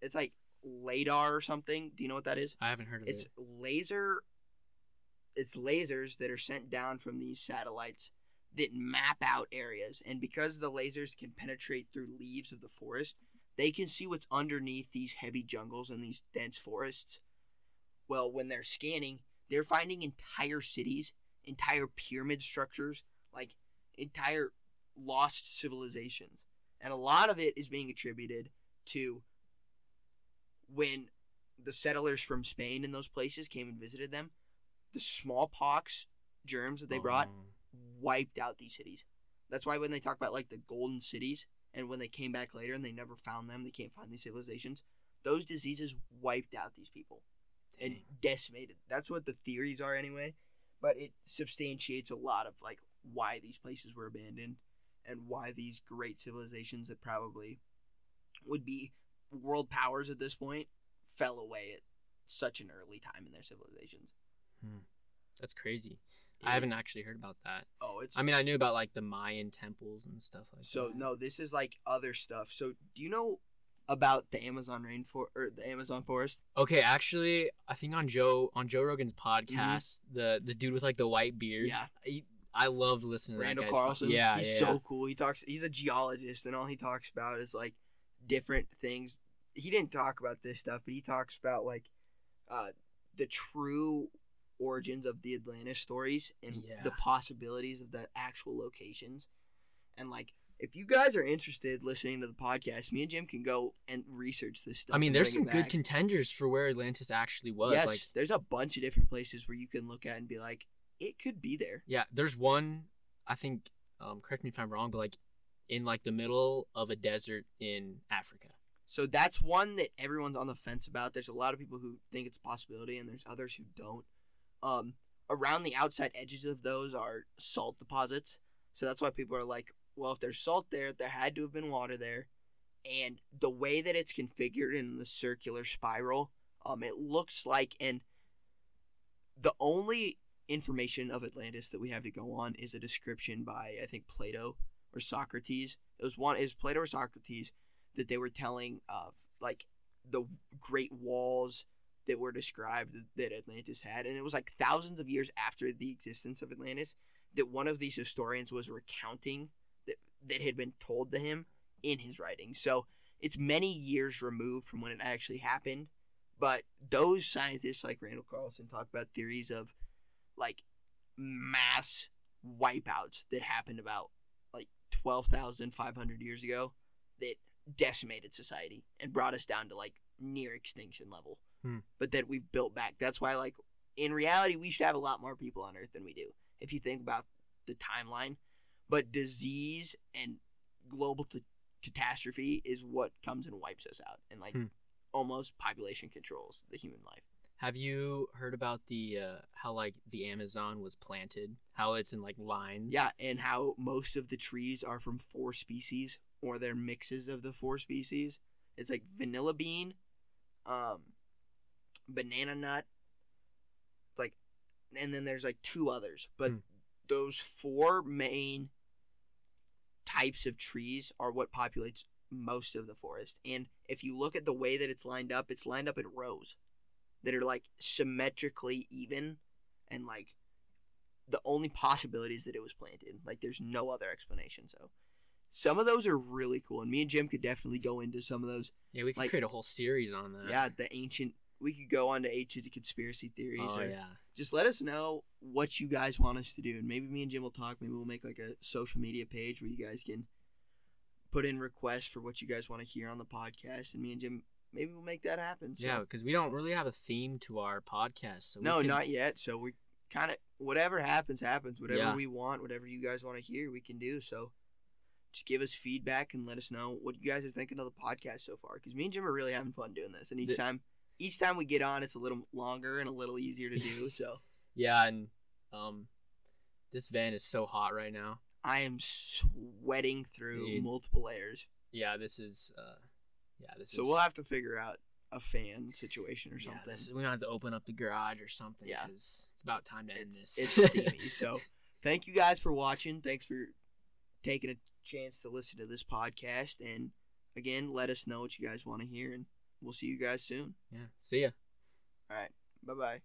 it's like LADAR or something. Do you know what that is? I haven't heard of It's it. It's laser. It's lasers that are sent down from these satellites that map out areas, and because the lasers can penetrate through leaves of the forest, they can see what's underneath these heavy jungles and these dense forests. Well, when they're scanning, they're finding entire cities, entire pyramid structures, like entire lost civilizations. And a lot of it is being attributed to when the settlers from Spain in those places came and visited them, the smallpox germs that they brought Um, wiped out these cities. That's why when they talk about like the golden cities and when they came back later and they never found them, they can't find these civilizations. Those diseases wiped out these people and decimated. That's what the theories are anyway, but it substantiates a lot of like why these places were abandoned and why these great civilizations that probably would be world powers at this point fell away at such an early time in their civilizations. Hmm. That's crazy. I haven't actually heard about that. Oh, it's I mean, I knew about like the Mayan temples and stuff like So that. no, this is like other stuff. So do you know about the Amazon rainforest or the Amazon forest? Okay, actually, I think on Joe on Joe Rogan's podcast, the the dude with like the white beard. Mm-hmm. Yeah. he, I loved listening to Randall that Carlson. Yeah, he's yeah, so cool. He talks. He's a geologist, and all he talks about is like different things. He didn't talk about this stuff, but he talks about like uh, the true origins of the Atlantis stories and Yeah. the possibilities of the actual locations. And like, if you guys are interested listening to the podcast, me and Jim can go and research this stuff. I mean, there's some good contenders for where Atlantis actually was. yes, Like, there's a bunch of different places where you can look at and be like, it could be there. yeah, there's one. I think. Um, correct me if I'm wrong, but like in like the middle of a desert in Africa. So that's one that everyone's on the fence about. There's a lot of people who think it's a possibility, and there's others who don't. Um, around the outside edges of those are salt deposits. So that's why people are like, well, if there's salt there, there had to have been water there. and the way that it's configured in the circular spiral, um, it looks like and the only information of Atlantis that we have to go on is a description by I think Plato or Socrates. It was one is Plato or Socrates that they were telling of like the great walls that were described that Atlantis had, and it was like thousands of years after the existence of Atlantis that one of these historians was recounting that that had been told to him in his writing. So it's many years removed from when it actually happened, but those scientists like Randall Carlson talk about theories of like mass wipeouts that happened about like 12,500 years ago that decimated society and brought us down to like near extinction level. Hmm. But that we've built back. That's why like in reality we should have a lot more people on earth than we do if you think about the timeline. But disease and global t- catastrophe is what comes and wipes us out and like Hmm. almost population controls the human life. Have you heard about the uh, how like the Amazon was planted? How it's in like lines. Yeah, and how most of the trees are from four species or they're mixes of the four species. It's like vanilla bean, um, banana nut, like, and then there's like two others. But Hmm. those four main types of trees are what populates most of the forest. And if you look at the way that it's lined up, it's lined up in rows that are like symmetrically even and like the only possibility is that it was planted. Like there's no other explanation. So some of those are really cool, and me and Jim could definitely go into some of those. Yeah, we could like- create a whole series on that. Yeah, the ancient. We could go on to ancient conspiracy theories. Oh or yeah. Just let us know what you guys want us to do, and maybe me and Jim will talk. Maybe we'll make like a social media page where you guys can put in requests for what you guys want to hear on the podcast, and me and Jim maybe we'll make that happen. So. Yeah, because we don't really have a theme to our podcast. So No, can- not yet. So we kind of whatever happens, happens. Whatever Yeah. we want, whatever you guys want to hear, we can do. So just give us feedback and let us know what you guys are thinking of the podcast so far. Because me and Jim are really having fun doing this, and each The- time, each time we get on, it's a little longer and a little easier to do. So Yeah, and um, this van is so hot right now. I am sweating through Dude. multiple layers. Yeah, this is. Uh, yeah, this So is. we'll have to figure out a fan situation or yeah, something. this, we're gonna have to open up the garage or something. Yeah. 'cause it's about time to end it's this. it's steamy. So thank you guys for watching. Thanks for taking a chance to listen to this podcast. And again, let us know what you guys want to hear, and we'll see you guys soon. yeah. See ya. All right. Bye bye.